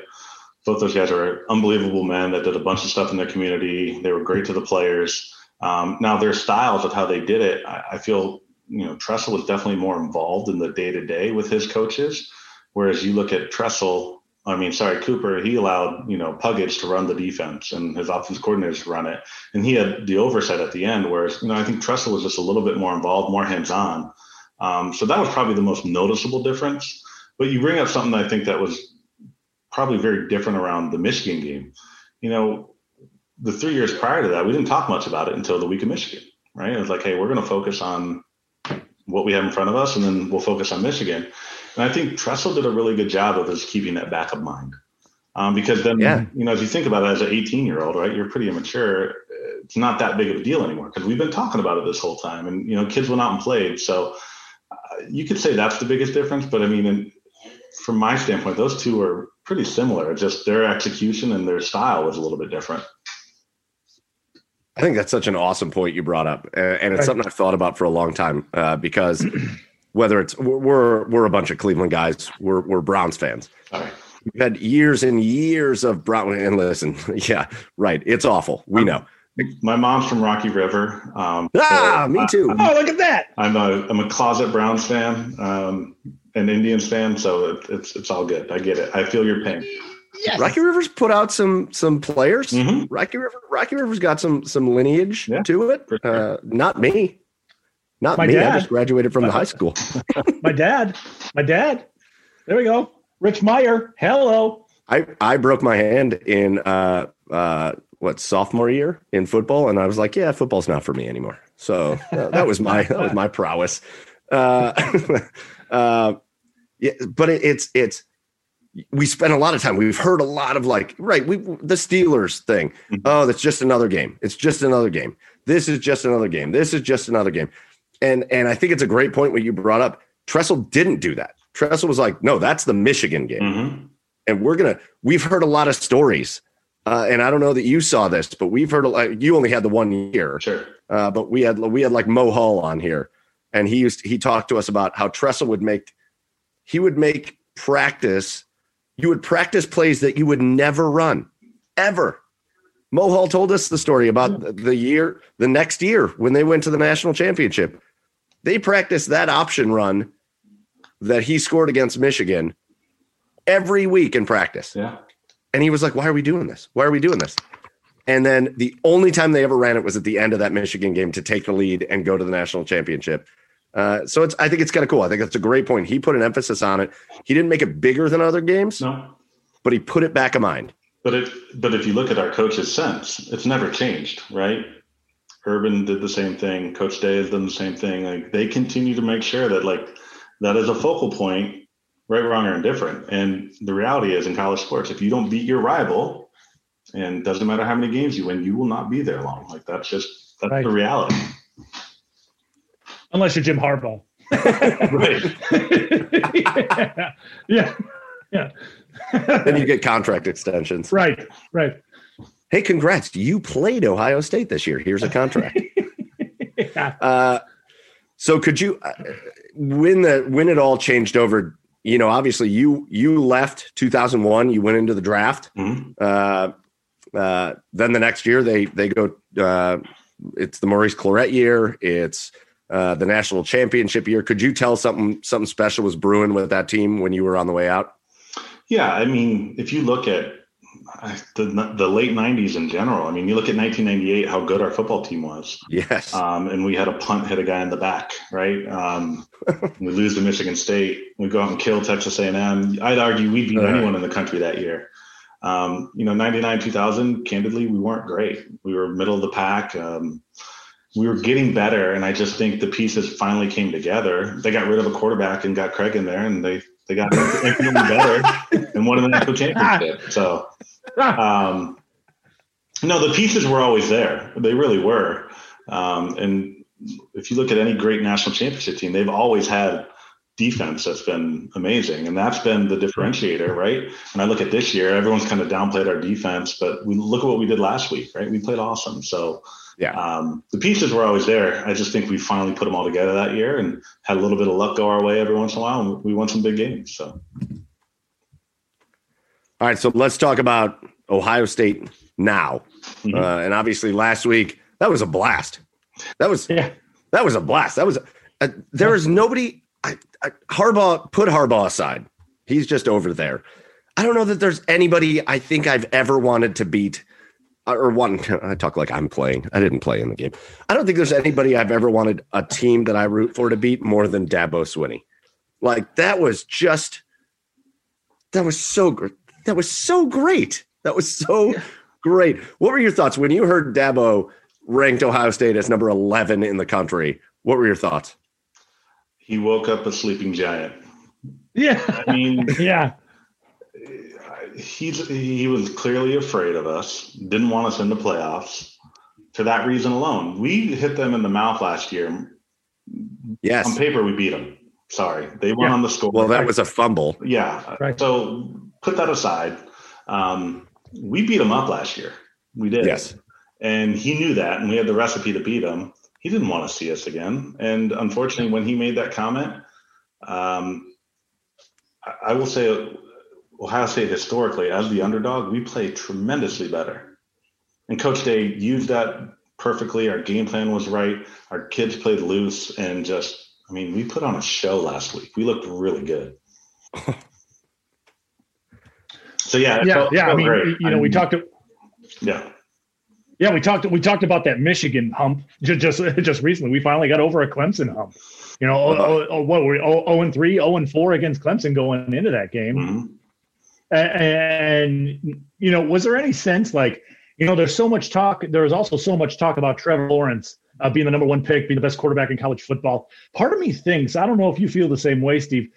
both those guys are unbelievable men that did a bunch of stuff in their community. They were great to the players. Um, now their styles of how they did it, I, I feel you know Tressel was definitely more involved in the day to day with his coaches, whereas you look at Tressel I mean, sorry, Cooper, he allowed, you know, Pagac to run the defense and his offense coordinators to run it. And he had the oversight at the end, whereas, you know, I think Tressel was just a little bit more involved, more hands on. Um, so that was probably the most noticeable difference. But you bring up something I think that was probably very different around the Michigan game. You know, the three years prior to that, we didn't talk much about it until the week of Michigan, right? It was like, hey, we're going to focus on what we have in front of us, and then we'll focus on Michigan. And I think Tressel did a really good job of just keeping that back of mind. Um, because then, yeah. you know, as you think about it as an 18 year old, right, you're pretty immature. It's not that big of a deal anymore because we've been talking about it this whole time and, you know, kids went out and played. So uh, you could say that's the biggest difference. But I mean, in, from my standpoint, those two are pretty similar. Just their execution and their style was a little bit different. I think that's such an awesome point you brought up. And it's something I've thought about for a long time uh, because whether it's we're we're a bunch of Cleveland guys, we're we're Browns fans. We've had years and years of Brown. And listen, <laughs> yeah, right. It's awful. We know. My mom's from Rocky River. Um, ah, so me too. I, oh, look at that. I'm a I'm a closet Browns fan, um, an Indians fan. So it, it's it's all good. I get it. I feel your pain. Yes. Rocky River's put out some some players. Mm-hmm. Rocky River Rocky River's got some some lineage yeah, to it. Sure. Uh, not me. Not my me. Dad. I just graduated from the high school. <laughs> my dad. My dad. There we go. Rich Meyer. Hello. I, I broke my hand in uh, uh, what sophomore year in football, and I was like, yeah, football's not for me anymore. So uh, that was my that was my prowess. Uh, <laughs> uh, yeah, but it, it's it's we spent a lot of time. We've heard a lot of like right we the Steelers thing. Mm-hmm. Oh, that's just another game. It's just another game. This is just another game. This is just another game. And and I think it's a great point what you brought up. Tressel didn't do that. Tressel was like, no, that's the Michigan game. Mm-hmm. And we're gonna. We've heard a lot of stories uh, and I don't know that you saw this, but we've heard like you only had the one year, sure. Uh, but we had we had like Mo Hall on here, and he used he talked to us about how Tressel would make he would make practice. You would practice plays that you would never run ever. Mo Hall told us the story about the year, the next year when they went to the national championship. They practiced that option run that he scored against Michigan every week in practice. Yeah. And he was like, Why are we doing this? Why are we doing this? And then the only time they ever ran it was at the end of that Michigan game to take the lead and go to the national championship. Uh, so it's I think it's kind of cool. I think that's a great point. He put an emphasis on it. He didn't make it bigger than other games, no, but he put it back in mind. But if but if you look at our coaches since, it's never changed, right? Urban did the same thing. Coach Day has done the same thing. Like they continue to make sure that like that is a focal point right, wrong, or indifferent. And the reality is in college sports, if you don't beat your rival, and doesn't matter how many games you win, you will not be there long. Like that's just that's right. the reality. Unless you're Jim Harbaugh. <laughs> right. <laughs> yeah. Yeah. then you get contract extensions. Right. Right. Hey, congrats. You played Ohio State this year. Here's a contract. <laughs> yeah. uh, so could you uh, when the when it all changed over you know, obviously you you left 2001. You went into the draft. Mm-hmm. Uh, uh, then the next year they they go. Uh, it's the Maurice Clarett year. It's uh, the national championship year. Could you tell something something special was brewing with that team when you were on the way out? Yeah, I mean, if you look at the the late '90s in general. I mean, you look at 1998, how good our football team was. Yes. Um, and we had a punt hit a guy in the back, right? Um, <laughs> we lose to Michigan State. We go out and kill Texas A&M. I'd argue we beat uh, anyone in the country that year. Um, you know, 99, 2000, candidly, we weren't great. We were middle of the pack. Um, we were getting better, and I just think the pieces finally came together. They got rid of a quarterback and got Craig in there, and they they got infinitely better and won the national championship. <laughs> So um, no, the pieces were always there. They really were. Um, and if you look at any great national championship team, they've always had defense that's been amazing. And that's been the differentiator, right? And I look at this year, everyone's kind of downplayed our defense, but we look at what we did last week, right? We played awesome. So yeah, um, the pieces were always there. I just think we finally put them all together that year and had a little bit of luck go our way every once in a while. And we won some big games. So. All right, so let's talk about Ohio State now. Mm-hmm. Uh, and obviously, last week that was a blast. That was yeah. That was a blast. That was a, there is nobody. I, I, Harbaugh put Harbaugh aside. He's just over there. I don't know that there's anybody I think I've ever wanted to beat uh, Uh, or one. <laughs> I talk like I'm playing. I didn't play in the game. I don't think there's anybody I've ever wanted a team that I root for to beat more than Dabo Swinney. Like that was just that was so great. That was so great. That was so great. What were your thoughts when you heard Dabo ranked Ohio State as number 11 in the country? What were your thoughts? He woke up a sleeping giant. Yeah. I mean, <laughs> yeah. He's he was clearly afraid of us. Didn't want us in the playoffs. For that reason alone, we hit them in the mouth last year. Yes. On paper, we beat them. Sorry, they won yeah. on the score. Well, that was a fumble. Yeah. Right. So put that aside. Um, we beat him up last year. We did. Yes. And he knew that, and we had the recipe to beat him. He didn't want to see us again. And unfortunately, when he made that comment, um, I, I will say Ohio State historically, as the underdog, we play tremendously better. And Coach Day used that perfectly. Our game plan was right. Our kids played loose and just, I mean, we put on a show last week. We looked really good. <laughs> So yeah, yeah, felt, yeah. Felt I mean, great. you know, I we talked. To, yeah. Yeah, we talked. We talked about that Michigan hump just just, <laughs> just recently. We finally got over a Clemson hump. You know, uh-huh. oh, oh, what were we? Oh, oh and three, oh and four against Clemson going into that game. Mm-hmm. And, you know, was there any sense like you know, there's so much talk. There was also so much talk about Trevor Lawrence uh, being the number one pick, being the best quarterback in college football. Part of me thinks, I don't know if you feel the same way, Steve.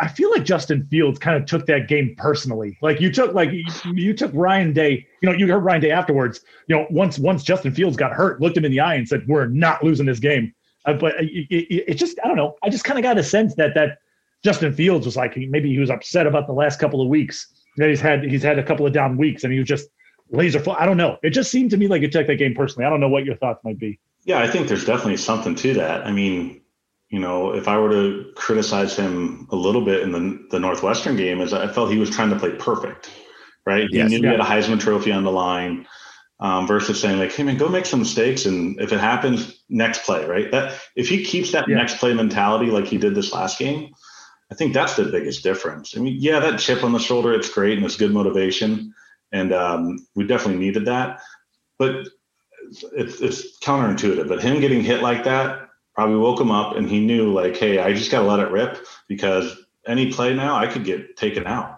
I feel like Justin Fields kind of took that game personally. Like you took, like you took Ryan Day. You know, you heard Ryan Day afterwards. You know, once once Justin Fields got hurt, looked him in the eye and said, "We're not losing this game." Uh, but it, it, it, just, I don't know. I just kind of got a sense that that Justin Fields was like maybe he was upset about the last couple of weeks that he's had. He's had a couple of down weeks, and he was just laser full. I don't know. It just seemed to me like you took that game personally. I don't know what your thoughts might be. Yeah, I think there's definitely something to that. I mean, you know, if I were to criticize him a little bit in the the Northwestern game, is I felt he was trying to play perfect, right? Yes, he knew yeah. he had a Heisman Trophy on the line. Um, versus saying like, "Hey man, go make some mistakes, and if it happens, next play." Right? That if he keeps that yeah. next play mentality like he did this last game, I think that's the biggest difference. I mean, yeah, that chip on the shoulder, it's great and it's good motivation, and um, we definitely needed that. But it's, it's counterintuitive. But him getting hit like that probably woke him up, and he knew like, "Hey, I just got to let it rip because any play now, I could get taken out."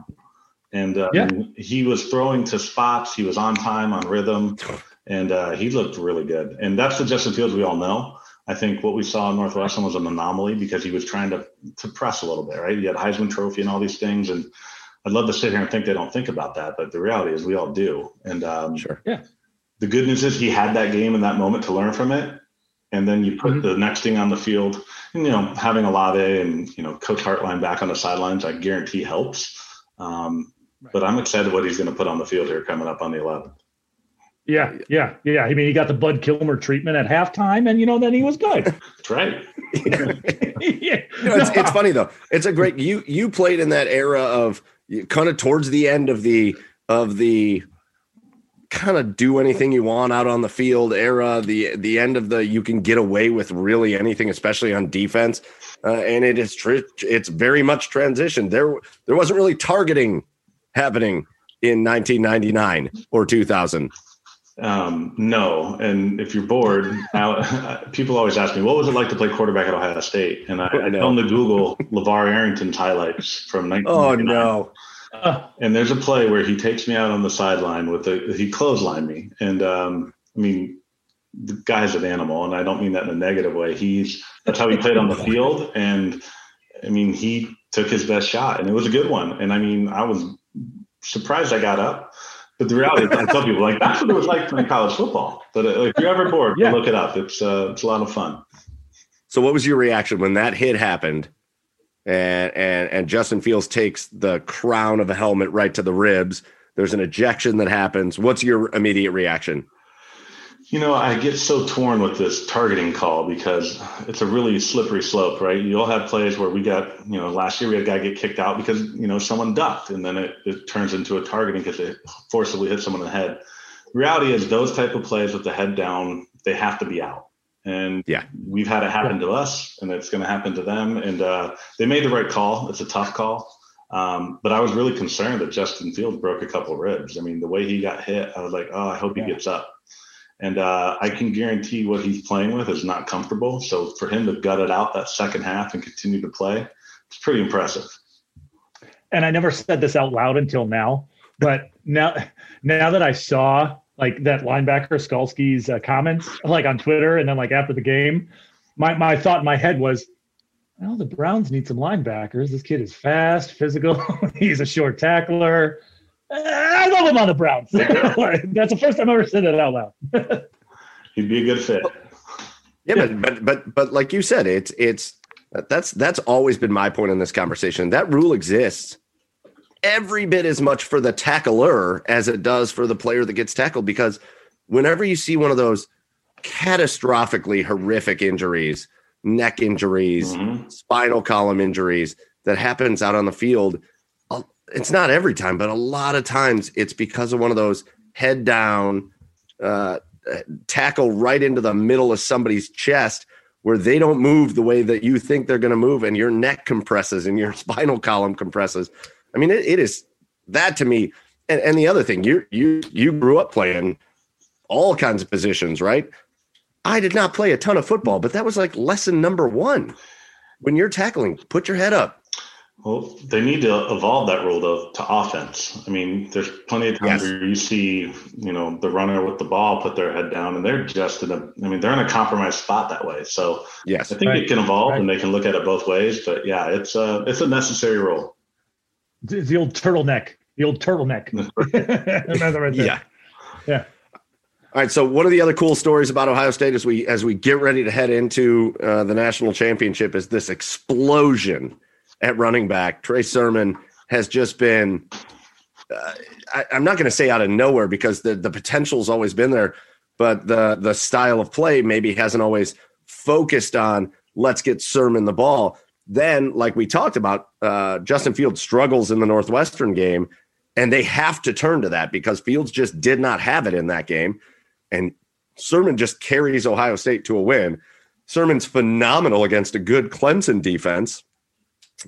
And uh, yeah. he was throwing to spots. He was on time, on rhythm, and uh, he looked really good. And that's the Justin Fields we all know. I think what we saw in Northwestern was an anomaly because he was trying to to press a little bit, right? He had Heisman Trophy and all these things, and I'd love to sit here and think they don't think about that, but the reality is we all do. And um, sure, yeah. The good news is he had that game and that moment to learn from it, and then you put mm-hmm. the next thing on the field. And, you know, having Olave and you know Coach Hartline back on the sidelines, I guarantee helps. Um, but I'm excited what he's going to put on the field here coming up on the 11th. Yeah, yeah, yeah. I mean, he got the Bud Kilmer treatment at halftime, and you know, then he was good. <laughs> That's right. <laughs> yeah. You know, it's, it's funny though. It's a <laughs> great you you played in that era of kind of towards the end of the of the kind of do anything you want out on the field era. The the end of the you can get away with really anything, especially on defense. Uh, and it is tr- it's very much transition. There there wasn't really targeting happening in 1999 or 2000? Um, no. And if you're bored, <laughs> now, people always ask me, what was it like to play quarterback at Ohio State? And I, I tell them to Google LaVar Arrington's highlights from 1999. Oh, no. And there's a play where he takes me out on the sideline with a, he clotheslined me. And, um, I mean, the guy's an animal, and I don't mean that in a negative way. He's, that's how he played on the <laughs> field. And, I mean, he took his best shot, and it was a good one. And I mean, I was surprised I got up. But the reality is, I tell people like that's what it was like playing college football. But uh, if you're ever bored, yeah. look it up. It's uh, it's a lot of fun. So, what was your reaction when that hit happened, and and and Justin Fields takes the crown of a helmet right to the ribs? There's an ejection that happens. What's your immediate reaction? You know, I get so torn with this targeting call because it's a really slippery slope, right? You'll have plays where we got, you know, last year we had a guy get kicked out because, you know, someone ducked and then it, it turns into a targeting because it forcibly hit someone in the head. The reality is those type of plays with the head down, they have to be out. And yeah, we've had it happen to us and it's going to happen to them. And uh, they made the right call. It's a tough call. Um, but I was really concerned that Justin Fields broke a couple ribs. I mean, the way he got hit, I was like, oh, I hope he gets up. And uh, I can guarantee what he's playing with is not comfortable. So for him to gut it out that second half and continue to play, it's pretty impressive. And I never said this out loud until now, but now now that I saw like that linebacker Skalski's uh, comments like on Twitter and then like after the game, my my thought in my head was, well, the Browns need some linebackers. This kid is fast, physical. <laughs> He's a short tackler. I love him on the Browns. That's the first time I've ever said that out loud. <laughs> He'd be a good fit. Yeah, yeah, but but but but like you said, it's it's that's that's always been my point in this conversation. That rule exists every bit as much for the tackler as it does for the player that gets tackled. Because whenever you see one of those catastrophically horrific injuries, neck injuries, mm-hmm. spinal column injuries that happens out on the field, it's not every time, but a lot of times it's because of one of those head down uh, tackle right into the middle of somebody's chest where they don't move the way that you think they're going to move and your neck compresses and your <laughs> spinal column compresses. I mean, it, it is that to me. And, and the other thing, you you you grew up playing all kinds of positions, right? I did not play a ton of football, but that was like lesson number one. When you're tackling, put your head up, Well, they need to evolve that role though to offense. I mean, there's plenty of times yes. where you see, you know, the runner with the ball put their head down, and they're just in a. I mean, they're in a compromised spot that way. So yes, I think right. it can evolve, right. and they can look at it both ways. But yeah, it's a it's a necessary role. It's the old turtleneck. The old turtleneck. <laughs> right yeah. Yeah. All right. So, one of the other cool stories about Ohio State as we as we get ready to head into uh, the national championship is this explosion at running back. Trey Sermon has just been, uh, I, am not going to say out of nowhere because the, the potential's always been there, but the, the style of play maybe hasn't always focused on let's get Sermon the ball. Then, like we talked about, uh, Justin Fields struggles in the Northwestern game, and they have to turn to that because Fields just did not have it in that game. And Sermon just carries Ohio State to a win. Sermon's phenomenal against a good Clemson defense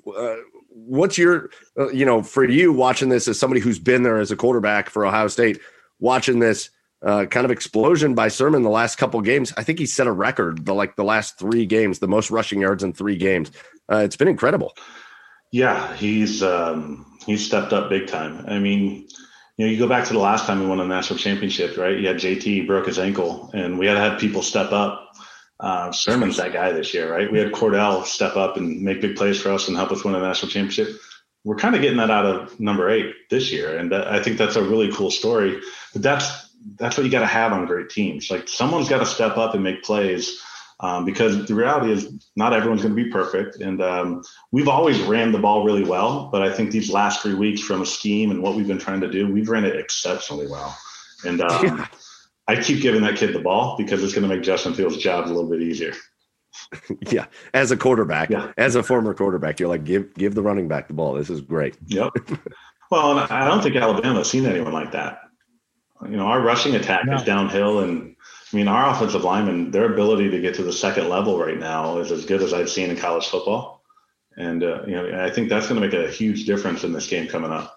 uh, what's your, uh, you know, for you watching this as somebody who's been there as a quarterback for Ohio State, watching this uh, kind of explosion by Sermon the last couple games. I think he set a record the like the last three games, the most rushing yards in three games. Uh, it's been incredible. Yeah, he's um, he's stepped up big time. I mean, you know, you go back to the last time we won a national championship, right? You had JT broke his ankle, and we had to have people step up uh, Sermon's that guy this year, right? We had Cardale step up and make big plays for us and help us win a national championship. We're kind of getting that out of number eight this year, and I think that's a really cool story. But that's that's what you got to have on great teams. Like someone's got to step up and make plays. Um, because the reality is not everyone's going to be perfect. And um, we've always ran the ball really well, but I think these last three weeks from a scheme and what we've been trying to do, we've ran it exceptionally well. And um, yeah. I keep giving that kid the ball because it's going to make Justin Fields' job a little bit easier. <laughs> yeah, as a quarterback, yeah. as a former quarterback, you're like, give give the running back the ball. This is great. Yep. <laughs> well, I don't think Alabama's seen anyone like that. You know, our rushing attack no. is downhill, and I mean, our offensive linemen, their ability to get to the second level right now is as good as I've seen in college football. And uh, you know, I think that's going to make a huge difference in this game coming up.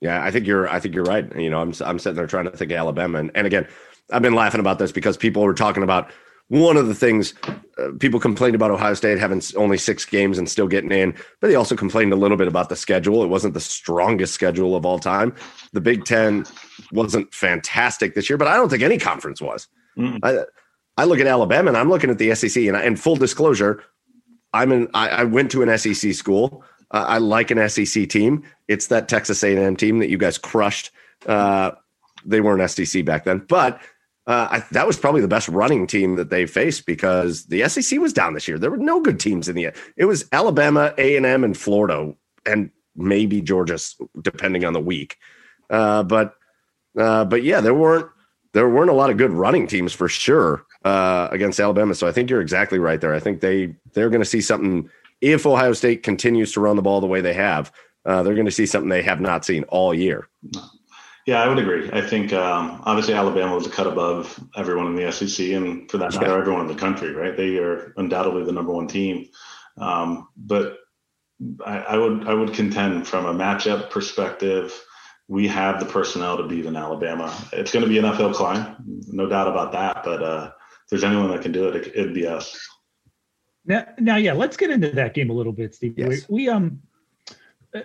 Yeah, I think you're. I think you're right. You know, I'm I'm sitting there trying to think Alabama, and, and again, I've been laughing about this because people were talking about one of the things uh, people complained about Ohio State having only six games and still getting in, but they also complained a little bit about the schedule. It wasn't the strongest schedule of all time. The Big Ten wasn't fantastic this year, but I don't think any conference was. Mm. I, I look at Alabama and I'm looking at the SEC, and, and full disclosure, I'm in. I, I went to an SEC school. Uh, I like an SEC team. It's that Texas A&M team that you guys crushed. Uh, they weren't SEC back then, but uh, I, that was probably the best running team that they faced because the SEC was down this year. There were no good teams in the. It was Alabama, A and M, and Florida, and maybe Georgia, depending on the week. Uh, but uh, but yeah, there weren't there weren't a lot of good running teams for sure uh, against Alabama. So I think you're exactly right there. I think they they're going to see something if Ohio State continues to run the ball the way they have, uh, they're going to see something they have not seen all year. Yeah, I would agree. I think um, obviously Alabama was a cut above everyone in the SEC, and for that matter, yeah. everyone in the country. Right? They are undoubtedly the number one team. Um, but I, I, would I would contend from a matchup perspective, we have the personnel to beat in Alabama. It's going to be an uphill climb, no doubt about that. But uh, if there's anyone that can do it, it'd be us. Now, now, yeah, let's get into that game a little bit, Steve. Yes. We, we um, uh,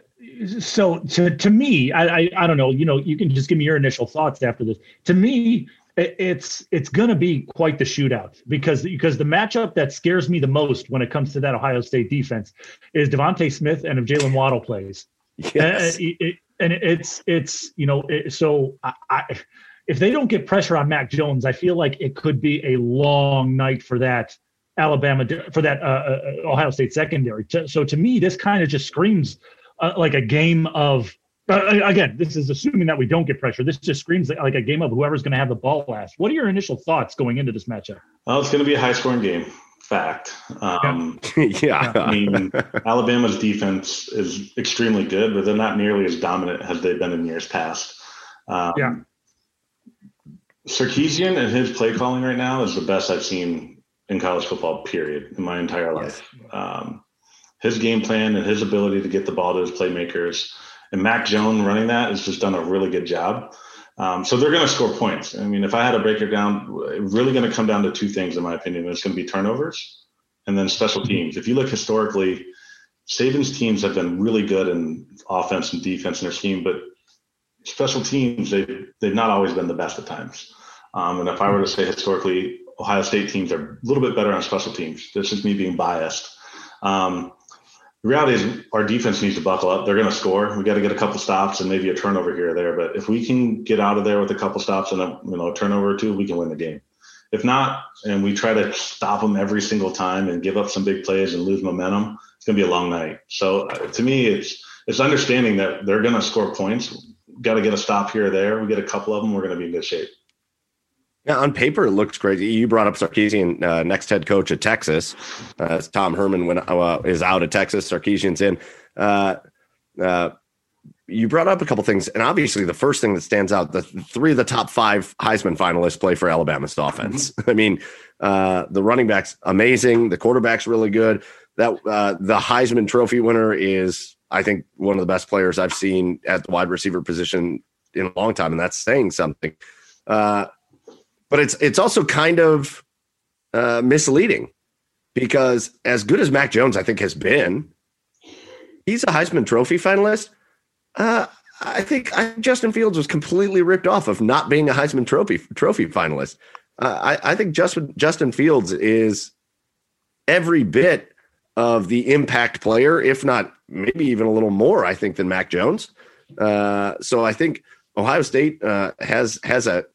so to to me, I, I I don't know. You know, you can just give me your initial thoughts after this. To me, it's it's going to be quite the shootout because because the matchup that scares me the most when it comes to that Ohio State defense is DeVonta Smith and if Jaylen Waddle plays. Yes. And, it, and it's it's you know it, so I, I, if they don't get pressure on Mac Jones, I feel like it could be a long night for that Alabama for that uh, uh, Ohio State secondary. So to me, this kind of just screams uh, like a game of. Uh, again, this is assuming that we don't get pressure. This just screams like a game of whoever's going to have the ball last. What are your initial thoughts going into this matchup? Well, it's going to be a high-scoring game. Fact. Um, <laughs> yeah. I mean, Alabama's defense is extremely good, but they're not nearly as dominant as they've been in years past. Um, yeah. Sarkisian and his play calling right now is the best I've seen in college football, period, in my entire life. Yes. Um, his game plan and his ability to get the ball to his playmakers, and Mac Jones running that has just done a really good job. Um, so they're going to score points. I mean, if I had to break it down, really going to come down to two things, in my opinion. It's going to be turnovers and then special teams. If you look historically, Saban's teams have been really good in offense and defense in their scheme, but special teams they they've not always been the best at times. Um, and if I were to say historically, Ohio State teams are a little bit better on special teams. This is me being biased. Um, the reality is our defense needs to buckle up. They're going to score. We got to get a couple stops and maybe a turnover here or there. But if we can get out of there with a couple stops and a you know a turnover or two, we can win the game. If not, and we try to stop them every single time and give up some big plays and lose momentum, it's going to be a long night. So uh, to me, it's it's understanding that they're going to score points. Got to get a stop here or there. We get a couple of them, we're going to be in good shape. Yeah, on paper it looks great. You brought up Sarkisian, uh, next head coach at Texas. Uh, Tom Herman when, uh, is out of Texas. Sarkisian's in. Uh, uh, you brought up a couple things, and obviously the first thing that stands out: the three of the top five Heisman finalists play for Alabama's offense. Mm-hmm. I mean, uh, the running backs amazing, the quarterback's really good. That the Heisman Trophy winner is, I think, one of the best players I've seen at the wide receiver position in a long time, and that's saying something. But it's it's also kind of uh, misleading because as good as Mac Jones I think has been, he's a Heisman Trophy finalist. Uh, I think I, Justin Fields was completely ripped off of not being a Heisman Trophy Trophy finalist. Uh, I, I think Justin Justin Fields is every bit of the impact player, if not maybe even a little more. I think than Mac Jones. Uh, so I think Ohio State uh, has has a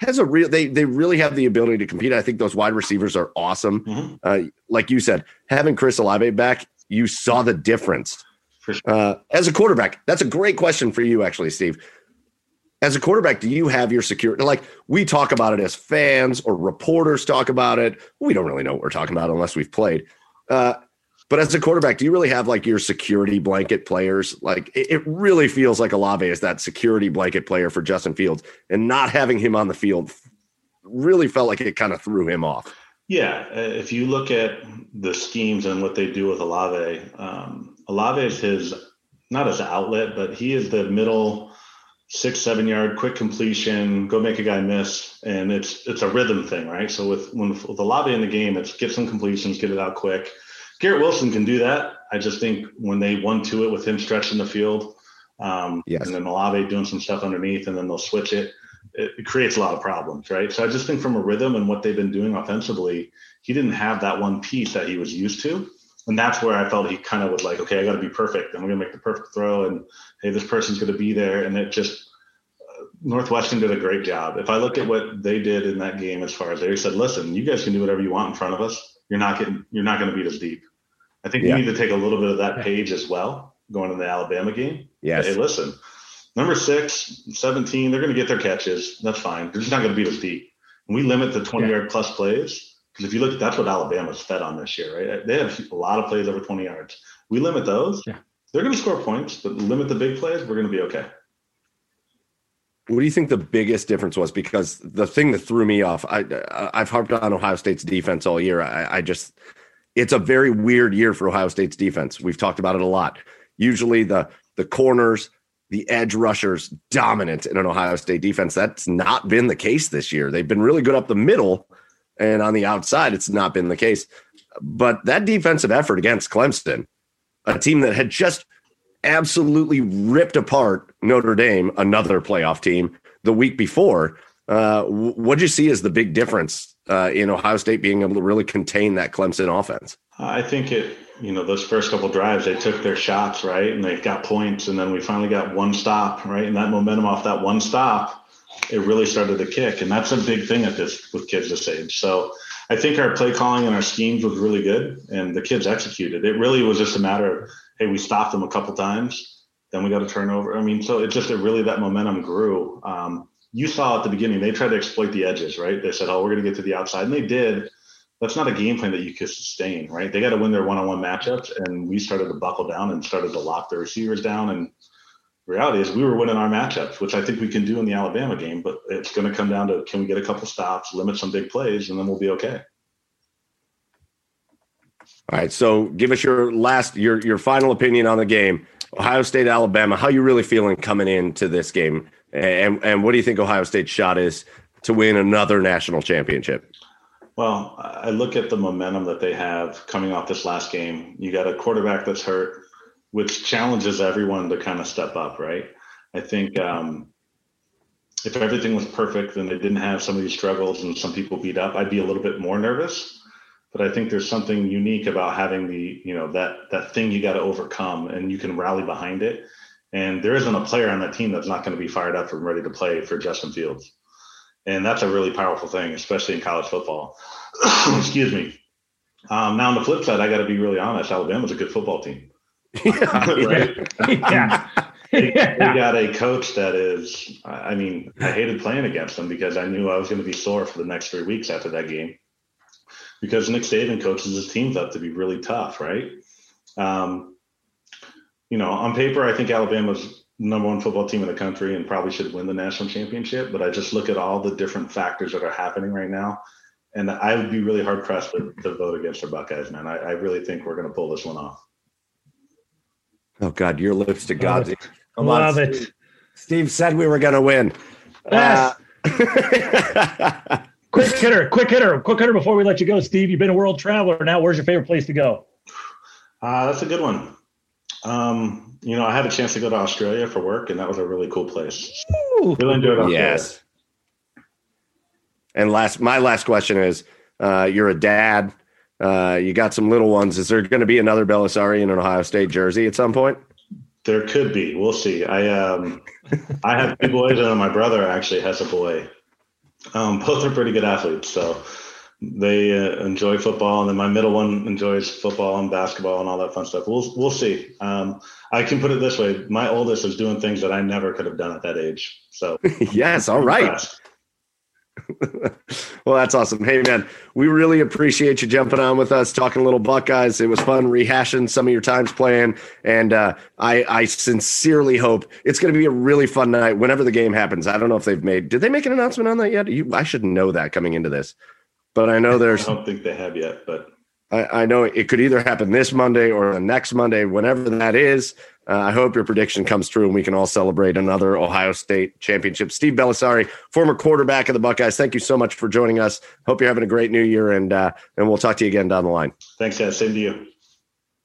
has a real they they really have the ability to compete. I think those wide receivers are awesome. Mm-hmm. Uh, like you said, having Chris Olave back, you saw the difference. Sure. Uh, as a quarterback, that's a great question for you, actually, Steve. As a quarterback, do you have your security? Like we talk about it as fans or reporters talk about it. We don't really know what we're talking about unless we've played. Uh, but as a quarterback, do you really have like your security blanket players? Like it, it really feels like Olave is that security blanket player for Justin Fields, and not having him on the field really felt like it kind of threw him off. Yeah, uh, if you look at the schemes and what they do with Olave, um, Olave is his not his outlet, but he is the middle six seven yard quick completion, go make a guy miss, and it's it's a rhythm thing, right? So with when with Olave in the game, it's get some completions, get it out quick Garrett Wilson can do that. I just think when they one to it with him stretching the field, um, yes. and then Olave doing some stuff underneath, and then they'll switch it, it, it, creates a lot of problems, right? So I just think from a rhythm and what they've been doing offensively, he didn't have that one piece that he was used to. And that's where I felt he kind of was like, okay, I got to be perfect. I'm going to make the perfect throw, and hey, this person's going to be there. And it just uh, Northwestern did a great job. If I look at what they did in that game, as far as they said, listen, you guys can do whatever you want in front of us. You're not getting, you're not going to beat us deep. I think yeah. we need to take a little bit of that page as well going to the Alabama game. Yes. Hey, listen, number six, 17, they're going to get their catches. That's fine. They're just not going to beat us deep. And we limit the 20 yeah. yard plus plays because if you look, that's what Alabama's fed on this year, right? They have a lot of plays over 20 yards. We limit those. Yeah. They're going to score points, but limit the big plays. We're going to be okay. What do you think the biggest difference was? Because the thing that threw me off, I, I've harped on Ohio State's defense all year. I, I just it's a very weird year for Ohio State's defense. We've talked about it a lot. Usually the the corners, the edge rushers dominant in an Ohio State defense. That's not been the case this year. They've been really good up the middle and on the outside it's not been the case. But that defensive effort against Clemson, a team that had just absolutely ripped apart Notre Dame, another playoff team, the week before. Uh, what did you see as the big difference uh, in Ohio State being able to really contain that Clemson offense? I think it, you know, those first couple drives, they took their shots, right? And they got points. And then we finally got one stop, right? And that momentum off that one stop, it really started to kick. And that's a big thing at this with kids this age. So I think our play calling and our schemes was really good and the kids executed. It really was just a matter of, hey, we stopped them a couple times. Then we got a turnover. I mean, so it just, it really, that momentum grew. Um, you saw at the beginning they tried to exploit the edges, right? They said, "Oh, we're going to get to the outside," and they did. That's not a game plan that you could sustain, right? They got to win their one-on-one matchups, and we started to buckle down and started to lock the receivers down. And reality is, we were winning our matchups, which I think we can do in the Alabama game. But it's going to come down to can we get a couple stops, limit some big plays, and then we'll be okay. All right. So, give us your last, your your final opinion on the game. Ohio State, Alabama. How you really feeling coming into this game? And and what do you think Ohio State's shot is to win another national championship? Well, I look at the momentum that they have coming off this last game. You got a quarterback that's hurt, which challenges everyone to kind of step up, right? I think um, if everything was perfect and they didn't have some of these struggles and some people beat up, I'd be a little bit more nervous. But I think there's something unique about having the, you know, that that thing you got to overcome and you can rally behind it. And there isn't a player on that team that's not going to be fired up and ready to play for Justin Fields. And that's a really powerful thing, especially in college football. <coughs> Excuse me. Um, now on the flip side, I got to be really honest. Alabama's a good football team. <laughs> <laughs> right? yeah. they, they <laughs> got a coach that is i mean i hated playing against them because i knew i was going to be sore for the next three weeks after that game because nick saban coaches his teams up to be really tough right um, you know on paper i think alabama's number one football team in the country and probably should win the national championship but i just look at all the different factors that are happening right now and i would be really hard pressed to, to vote against the buckeyes man I, I really think we're going to pull this one off Oh God, your lips to God's ears. Come Love on, it. Steve. Steve said we were going to win. Yes. Uh, <laughs> Quick hitter, quick hitter, quick hitter before we let you go, Steve. You've been a world traveler now. Where's your favorite place to go? Uh, that's a good one. Um, you know, I had a chance to go to Australia for work, and that was a really cool place. Really enjoyed Australia. yes. And last, my last question is: uh, You're a dad. Uh, you got some little ones. Is there going to be another Bellisari in an Ohio State jersey at some point? There could be. We'll see. I um, I have two boys, and my brother actually has a boy. Um, both are pretty good athletes, so they uh, enjoy football, and then my middle one enjoys football and basketball and all that fun stuff. We'll we'll see. Um, I can put it this way: my oldest is doing things that I never could have done at that age. So <laughs> yes. All right. <laughs> well, that's awesome. Hey, man, we really appreciate you jumping on with us, talking a little Buckeyes. It was fun rehashing some of your times playing, and uh, I, I sincerely hope it's going to be a really fun night whenever the game happens. I don't know if they've made. Did they make an announcement on that yet? You, I should know that coming into this, but I know there's. I don't think they have yet, but I, I know it could either happen this Monday or the next Monday, whenever that is. Uh, I hope your prediction comes true and we can all celebrate another Ohio State championship. Steve Bellisari, former quarterback of the Buckeyes, thank you so much for joining us. Hope you're having a great new year, and uh, and we'll talk to you again down the line. thanks, guys. Same to you.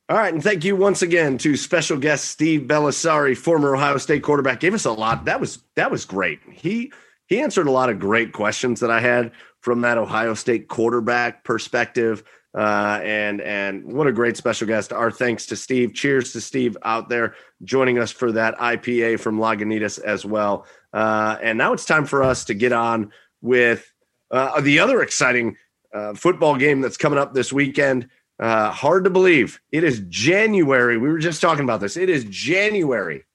All right, and thank you once again to special guest Steve Bellisari, former Ohio State quarterback. Gave us a lot. That was that was great. He he answered a lot of great questions that I had from that Ohio State quarterback perspective. Uh, and and what a great special guest. Our thanks to Steve. Cheers to Steve out there joining us for that IPA from Lagunitas as well. Uh, and now it's time for us to get on with uh, the other exciting uh, football game that's coming up this weekend. Uh, hard to believe. It is January. We were just talking about this. It is January.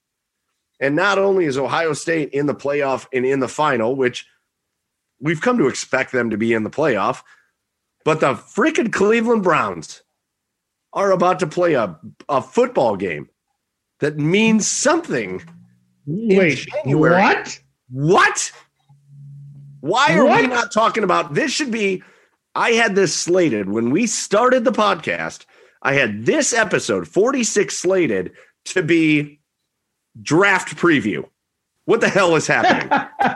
And not only is Ohio State in the playoff and in the final, which we've come to expect them to be in the playoff, but the freaking Cleveland Browns are about to play a, a football game that means something. Wait, January. what? What? Why are we not talking about this? Should be. I had this slated when we started the podcast. I had this episode 46 slated to be draft preview. What the hell is happening? <laughs>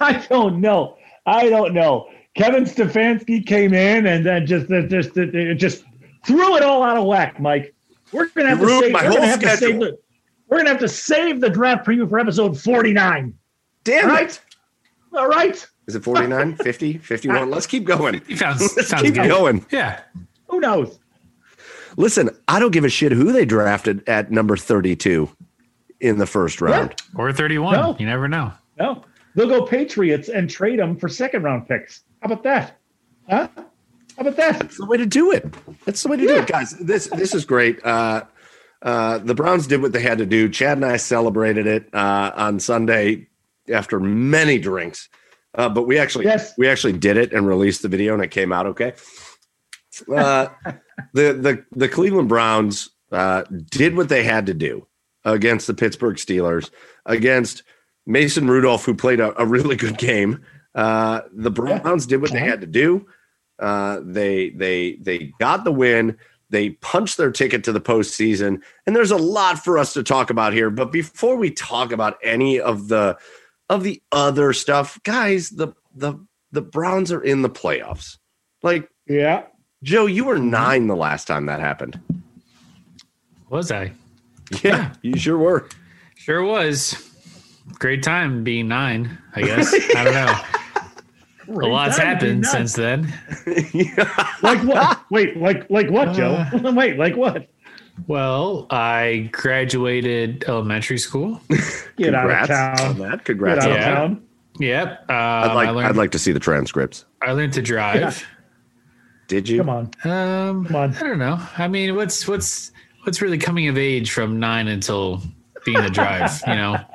I don't know. I don't know. Kevin Stefanski came in and then just just just, just threw it all out of whack, Mike. We're gonna have to save. my We're gonna whole have to save the. We're gonna have to save the draft preview for episode forty nine. Damn Right. it. All right. Is it 49, <laughs> 50, 51? Let's keep going. Sounds, Let's sounds keep good. going. Yeah. Who knows? Listen, I don't give a shit who they drafted at number 32 in the first round. Or 31. No. You never know. No, they'll go Patriots and trade them for second round picks. How about that? Huh? How about that? That's the way to do it. That's the way to do it, guys. This this is great. Uh, uh, the Browns did what they had to do. Chad and I celebrated it uh, on Sunday after many drinks, uh, but we actually Yes. we actually did it and released the video, and it came out okay. Uh, <laughs> the the the Cleveland Browns uh, did what they had to do against the Pittsburgh Steelers, against Mason Rudolph, who played a, a really good game. Uh, the Browns did what they had to do. Uh, they they they got the win. They punched their ticket to the postseason, and there's a lot for us to talk about here. But before we talk about any of the of the other stuff, guys, the the the Browns are in the playoffs. Like Yeah. Joe, you were nine the last time that happened. Was I? <laughs> Yeah, you sure were. Sure was. Great time being nine, I guess. I don't know. <laughs> A lot's happened since then. <laughs> Like what? Wait, like like what, Joe? Uh. Wait, like what? Well, I graduated elementary school. Get out of Congrats on town. that. Get Congrats. out on of Yeah. town. Yep. Um, I'd like learned, I'd like to see the transcripts. I learned to drive. Did you? Come on. Um, Come on. I don't know. I mean, what's what's what's really coming of age from nine until being a drive? You know, <laughs>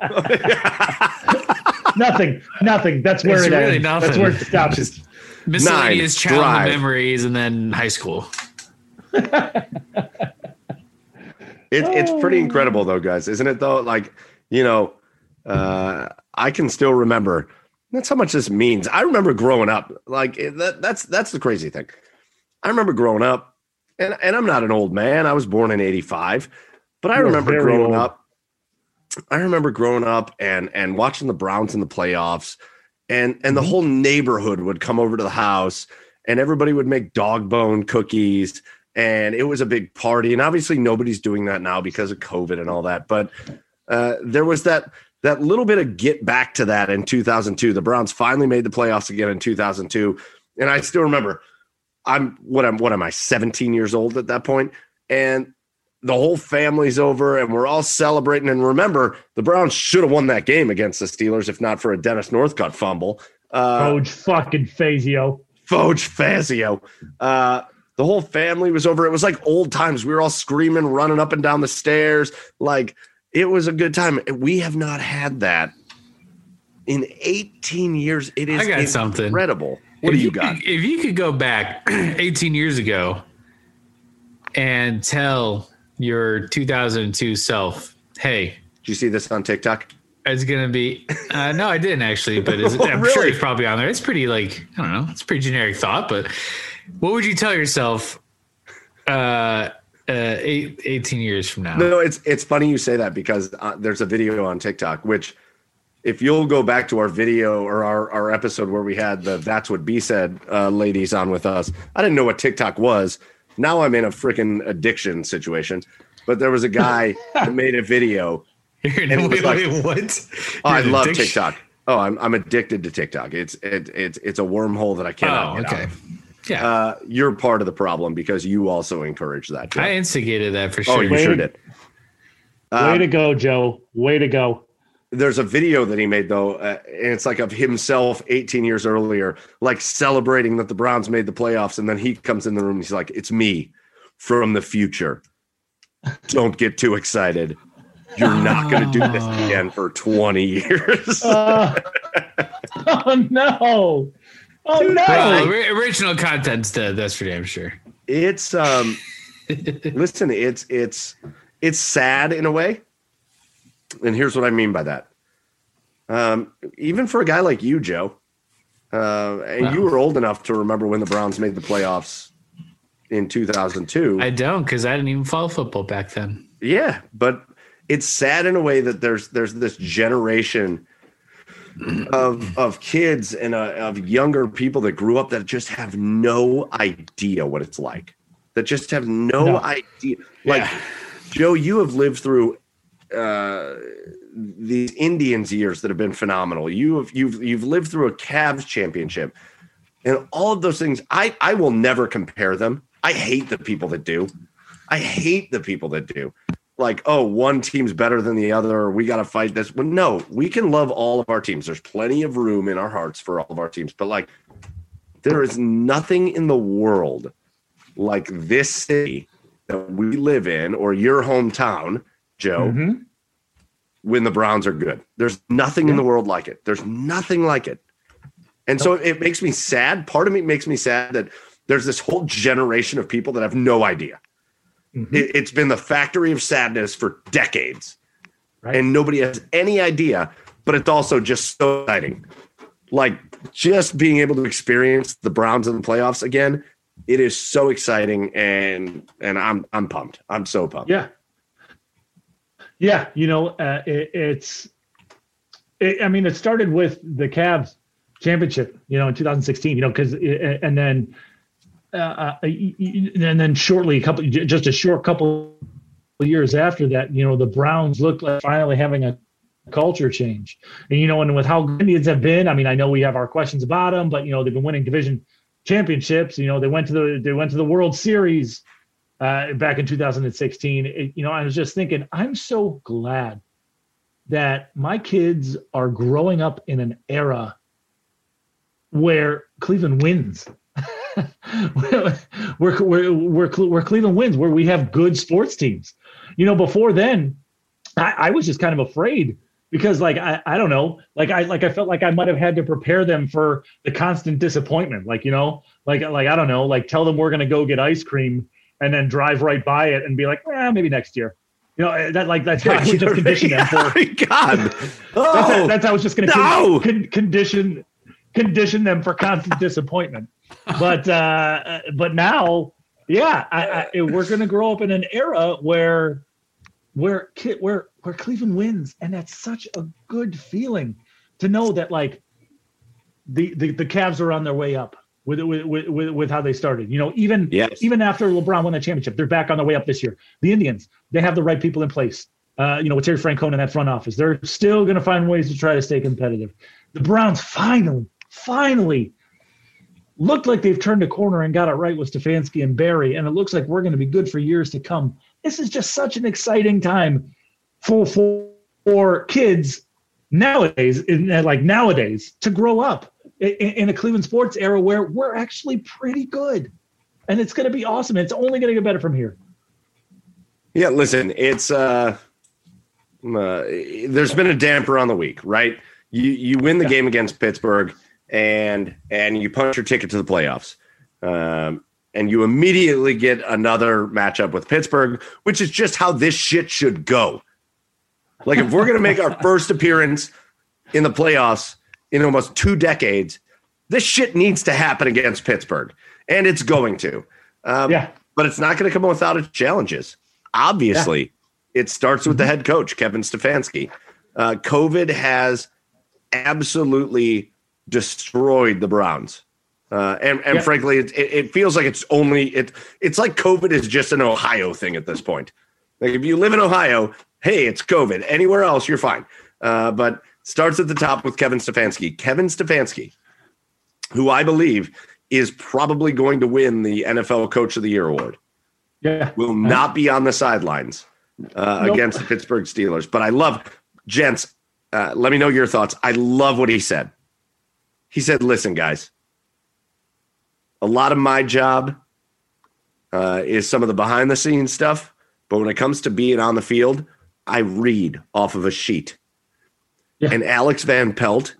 Nothing. Nothing. That's where It's it really ends. nothing. That's where it stops. Just miscellaneous childhood drive. memories, and then high school. <laughs> It, it's pretty incredible though, guys, isn't it? Though, like you know, uh, I can still remember. That's how much this means. I remember growing up. Like that, that's that's the crazy thing. I remember growing up, and and I'm not an old man. I was born in '85, but I You're remember growing old. up. I remember growing up and and watching the Browns in the playoffs, and and the Mm-hmm. whole neighborhood would come over to the house, and everybody would make dog bone cookies, and it was a big party. And obviously, nobody's doing that now because of COVID and all that. But uh, there was that that little bit of get back to that in 2002. The Browns finally made the playoffs again in 2002, and I still remember. I'm what I'm what am I 17 years old at that point, and the whole family's over and we're all celebrating. And remember, the Browns should have won that game against the Steelers if not for a Dennis Northcutt fumble. Uh, Coach fucking Fazio. Foge Fazio. Uh, the whole family was over. It was like old times. We were all screaming, running up and down the stairs. Like it was a good time. We have not had that in 18 years. It is I got something. What if do you got? Could, if you could go back <clears throat> 18 years ago and tell your 2002 self, hey, Did you see this on TikTok? it's gonna be. Uh, no, I didn't actually, but it's, <laughs> I'm sure it's probably on there. It's pretty like I don't know. It's a pretty generic thought, but what would you tell yourself? Uh, uh, eight, 18 years from now. No, it's it's funny you say that because uh, there's a video on TikTok which if you'll go back to our video or our, our episode where we had the that's what B said uh, ladies on with us. I didn't know what TikTok was. Now I'm in a freaking addiction situation. But there was a guy <laughs> that made a video. You're, it was wait, like- wait, what? Oh, I love addiction- TikTok. Oh, I'm I'm addicted to TikTok. It's it, it's it's a wormhole that I cannot Oh, get out okay. of. Yeah, Uh, you're part of the problem because you also encourage that. Joe. I instigated that for sure. oh, sure. you Wait. sure did. Way to go, Joe. Way to go. There's a video that he made though uh, and it's like of himself 18 years earlier like celebrating that the browns made the playoffs and then he comes in the room and he's like it's me from the future don't get too excited you're not going to do this Oh. again for 20 years Uh, <laughs> oh no. Oh no. Well, ori- original content's dead. That's for damn sure. it's um <laughs> listen it's it's it's sad in a way and here's what i mean by that. Um even for a guy like you joe uh and you were old enough to remember when the browns made the playoffs in 2002 I don't because I didn't even follow football back then. yeah but it's sad in a way that there's there's this generation of of kids and uh, of younger people that grew up that just have no idea what it's like. That just have no, No. idea. Like joe you have lived through uh these indians years that have been phenomenal you have you've you've lived through a Cavs championship and all of those things i i will never compare them i hate the people that do i hate the people that do like, oh, one team's better than the other, we got to fight this. Well, no, we can love all of our teams. There's plenty of room in our hearts for all of our teams. But like, there is nothing in the world like this city that we live in or your hometown, Joe, Mhm. when the Browns are good. There's nothing in the world like it. There's nothing like it. And so it makes me sad. Part of me makes me sad that there's this whole generation of people that have no idea. Mhm. It, it's been the factory of sadness for decades, Right. and nobody has any idea. But it's also just so exciting, like just being able to experience the Browns in the playoffs again. It is so exciting, and and I'm I'm pumped. I'm so pumped. Yeah. Yeah, you know, uh, it, it's. It, I mean, it started with the Cavs championship, you know, in 2016, you know, because and then uh, uh and then shortly, a couple, just a short couple years after that, you know, the Browns looked like finally having a culture change. And you know, and with how Indians have been, I mean, I know we have our questions about them, but you know, they've been winning division championships. You know, they went to the they went to the World Series uh, back in 2016. It, you know, I was just thinking, I'm so glad that my kids are growing up in an era where Cleveland wins. <laughs> where, where, where, where Cleveland wins, where we have good sports teams. You know, before then, I, I was just kind of afraid because like I, I don't know like I like I felt like I might have had to prepare them for the constant disappointment like you know like like I don't know like tell them we're gonna go get ice cream and then drive right by it and be like eh, maybe next year. You know that like that's how I would just condition them <laughs> for God. <laughs> Oh, that's, that's how I was just gonna no. con- condition condition them for constant disappointment. But uh but now yeah I, I, we're gonna grow up in an era where where where where Cleveland wins, and that's such a good feeling to know that like the the, the Cavs are on their way up with, with with with how they started. You know, even yes. even after LeBron won the championship, they're back on the way up this year. The Indians, they have the right people in place. Uh, you know, with Terry Francona in that front office, they're still going to find ways to try to stay competitive. The Browns finally, finally looked like they've turned a corner and got it right with Stefanski and Barry, and it looks like we're going to be good for years to come. This is just such an exciting time for for, for kids nowadays, in, like nowadays, to grow up in, a Cleveland sports era where we're actually pretty good, and it's going to be awesome. It's only going to get better from here. Yeah, listen, it's uh, uh, there's been a damper on the week, right? You you win the yeah. game against Pittsburgh, and and you punch your ticket to the playoffs. Um, and you immediately get another matchup with Pittsburgh, which is just how this shit should go. Like if we're going to make our <laughs> first appearance in the playoffs in almost two decades, this shit needs to happen against Pittsburgh, and it's going to. Um, yeah. But it's not going to come without its challenges. Obviously, yeah. it starts with the head coach, Kevin Stefanski. Uh, COVID has absolutely destroyed the Browns. Uh, and and yeah. frankly, it, it, feels like it's only it. It's like COVID is just an Ohio thing at this point. Like if you live in Ohio, hey, it's COVID. Anywhere else, you're fine. Uh, but starts at the top with Kevin Stefanski. Kevin Stefanski, who I believe is probably going to win the NFL Coach of the Year award. Yeah, will not be on the sidelines uh, nope. against the Pittsburgh Steelers. But I love, gents. Uh, let me know your thoughts. I love what he said. He said, "Listen, guys, a lot of my job uh, is some of the behind the scenes stuff, but when it comes to being on the field, I read off of a sheet. Yeah. And Alex Van Pelt,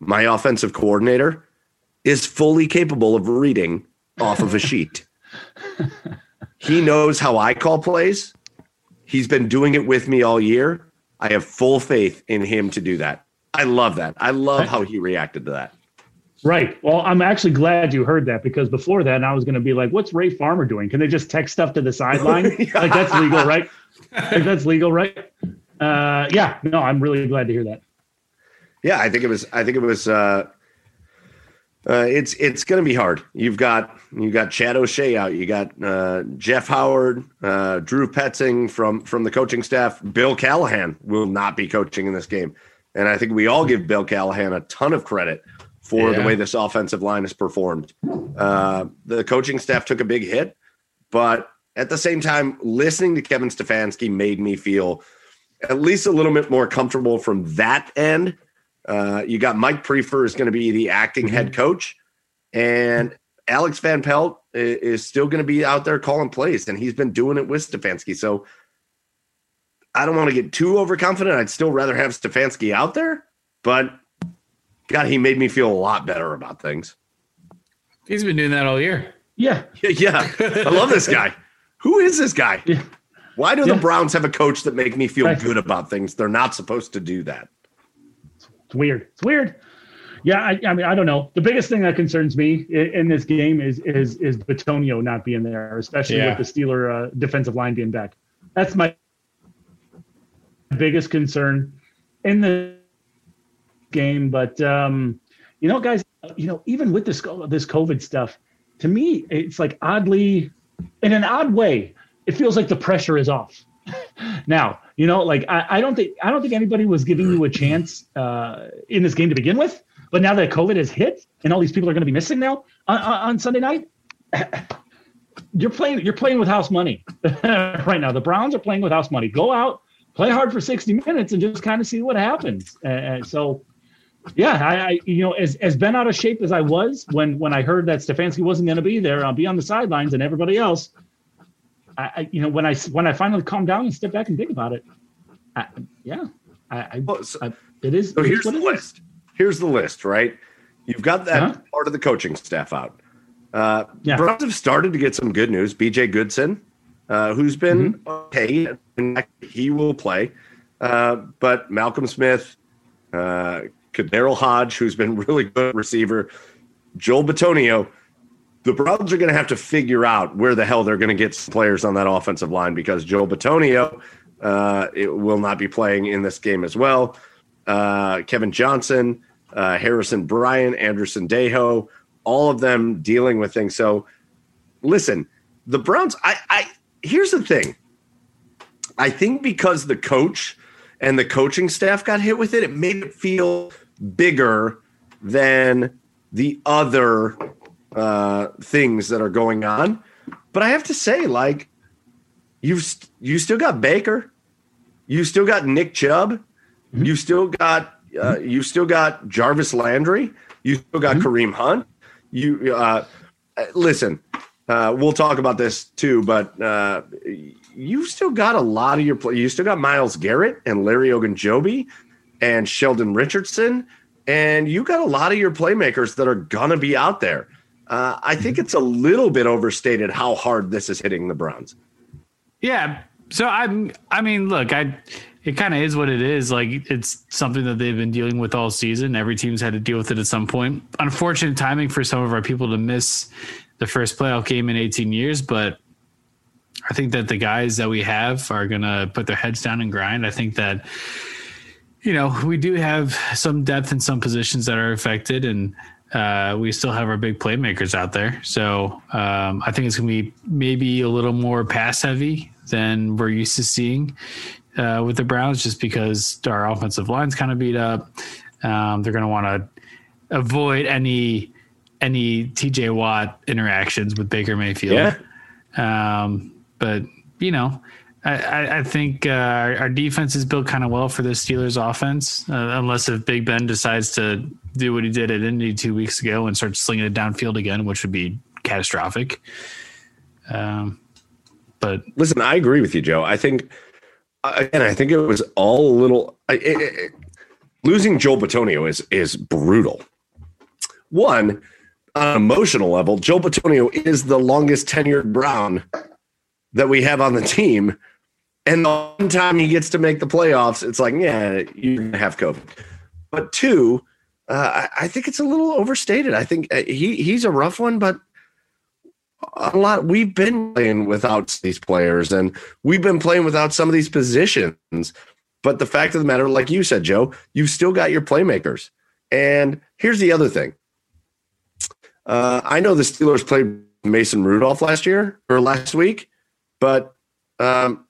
my offensive coordinator, is fully capable of reading off of a sheet. <laughs> he knows how I call plays. He's been doing it with me all year. I have full faith in him to do that. I love that. I love how he reacted to that. Right. Well, I'm actually glad you heard that because before that, I was going to be like, "What's Ray Farmer doing? Can they just text stuff to the sideline? yeah. <laughs> Like that's legal, right? Like that's legal, right?" Uh, yeah. No, I'm really glad to hear that. Yeah, I think it was. I think it was. Uh, uh, it's it's going to be hard. You've got you got Chad O'Shea out. You got uh, Jeff Howard, uh, Drew Petzing from from the coaching staff. Bill Callahan will not be coaching in this game, and I think we all give Bill Callahan a ton of credit for yeah. the way this offensive line has performed. Uh, the coaching staff took a big hit, but at the same time, listening to Kevin Stefanski made me feel at least a little bit more comfortable from that end. Uh, you got Mike Priefer is going to be the acting mm-hmm. head coach, and Alex Van Pelt is still going to be out there calling plays, and he's been doing it with Stefanski. So I don't want to get too overconfident. I'd still rather have Stefanski out there, but God, he made me feel a lot better about things. He's been doing that all year. Yeah. <laughs> Yeah. I love this guy. Who is this guy? Yeah. Why do yeah. the Browns have a coach that make me feel right. good about things? They're not supposed to do that. It's weird. It's weird. Yeah, I, I mean, I don't know. The biggest thing that concerns me in, in this game is is is Bitonio not being there, especially yeah. with the Steeler uh, defensive line being back. That's my biggest concern in the game. But um, you know, guys, you know, even with this this COVID stuff, to me, it's like oddly, in an odd way, it feels like the pressure is off. Now, you know, like I, I, don't think I don't think anybody was giving you a chance uh, in this game to begin with. But now that COVID has hit and all these people are going to be missing now on, on Sunday night, <clears throat> you're playing you're playing with house money <laughs> right now. The Browns are playing with house money. Go out, play hard for 60 minutes, and just kind of see what happens. Uh, so yeah, I, I, you know, as as been out of shape as I was when when I heard that Stefanski wasn't going to be there, I'll be on the sidelines, and everybody else. I, I, you know, when I when I finally calm down and step back and think about it, I, yeah, I, well, so, it is. So here's the list. Here's the list. Right, you've got that uh-huh. part of the coaching staff out. Uh, yeah. Browns have started to get some good news. BJ Goodson, uh, who's been mm-hmm. okay, he will play. Uh, but Malcolm Smith, uh, KhaDarel Hodge, who's been <laughs> really good receiver, Joel Bitonio. The Browns are going to have to figure out where the hell they're going to get players on that offensive line because Joel Bitonio uh, will not be playing in this game as well. Uh, Kevin Johnson, uh, Harrison Bryant, Anderson Sendejo, all of them dealing with things. So, listen, the Browns. I, I here's the thing. I think because the coach and the coaching staff got hit with it, it made it feel bigger than the other uh, things that are going on. But I have to say, like, you've you still got Baker, you still got Nick Chubb, mm-hmm. you still got uh, you still got Jarvis Landry, you still got mm-hmm. Kareem Hunt. You uh, listen. Uh, we'll talk about this too, but uh, you still got a lot of your play. You still got Myles Garrett and Larry Ogunjobi and Sheldon Richardson, and you got a lot of your playmakers that are gonna be out there. Uh, I think it's a little bit overstated how hard this is hitting the Browns. Yeah. So I'm. I mean, look, I. It kind of is what it is. Like it's something that they've been dealing with all season. Every team's had to deal with it at some point. Unfortunate timing for some of our people to miss the first playoff game in 18 years, but I think that the guys that we have are going to put their heads down and grind. I think that, you know, we do have some depth in some positions that are affected, and uh, we still have our big playmakers out there. So um, I think it's going to be maybe a little more pass heavy than we're used to seeing uh, with the Browns, just because our offensive line's kind of beat up. Um, they're going to want to avoid any any TJ Watt interactions with Baker Mayfield. Yeah. Um, but you know, I, I think uh, our, defense is built kind of well for the Steelers offense, uh, unless if Big Ben decides to do what he did at Indy two weeks ago and start slinging it downfield again, which would be catastrophic. Um, but listen, I agree with you, Joe. I think again, I think it was all a little. It, it, losing Joel Bitonio is is brutal. One, on an emotional level, Joel Bitonio is the longest tenured Brown that we have on the team. And the one time he gets to make the playoffs, it's like, yeah, to have COVID. But two, uh, I, I, think it's a little overstated. I think uh, he he's a rough one, but a lot we've been playing without these players and we've been playing without some of these positions. But the fact of the matter, like you said, Joe, you've still got your playmakers. And here's the other thing. Uh, I know the Steelers played Mason Rudolph last year or last week, but um,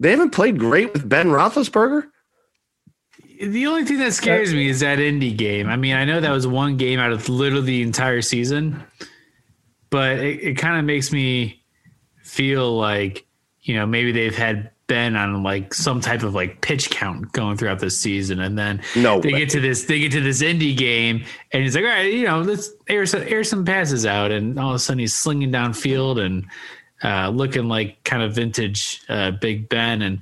they haven't played great with Ben Roethlisberger. The only thing that scares me is that Indy game. I mean, I know that was one game out of literally the entire season, but it, it kind of makes me feel like you know maybe they've had been on like some type of like pitch count going throughout the season, and then no they way. get to this they get to this Indy game, and he's like, all right, you know, let's air some air some passes out, and all of a sudden he's slinging downfield and uh, looking like kind of vintage uh, Big Ben, and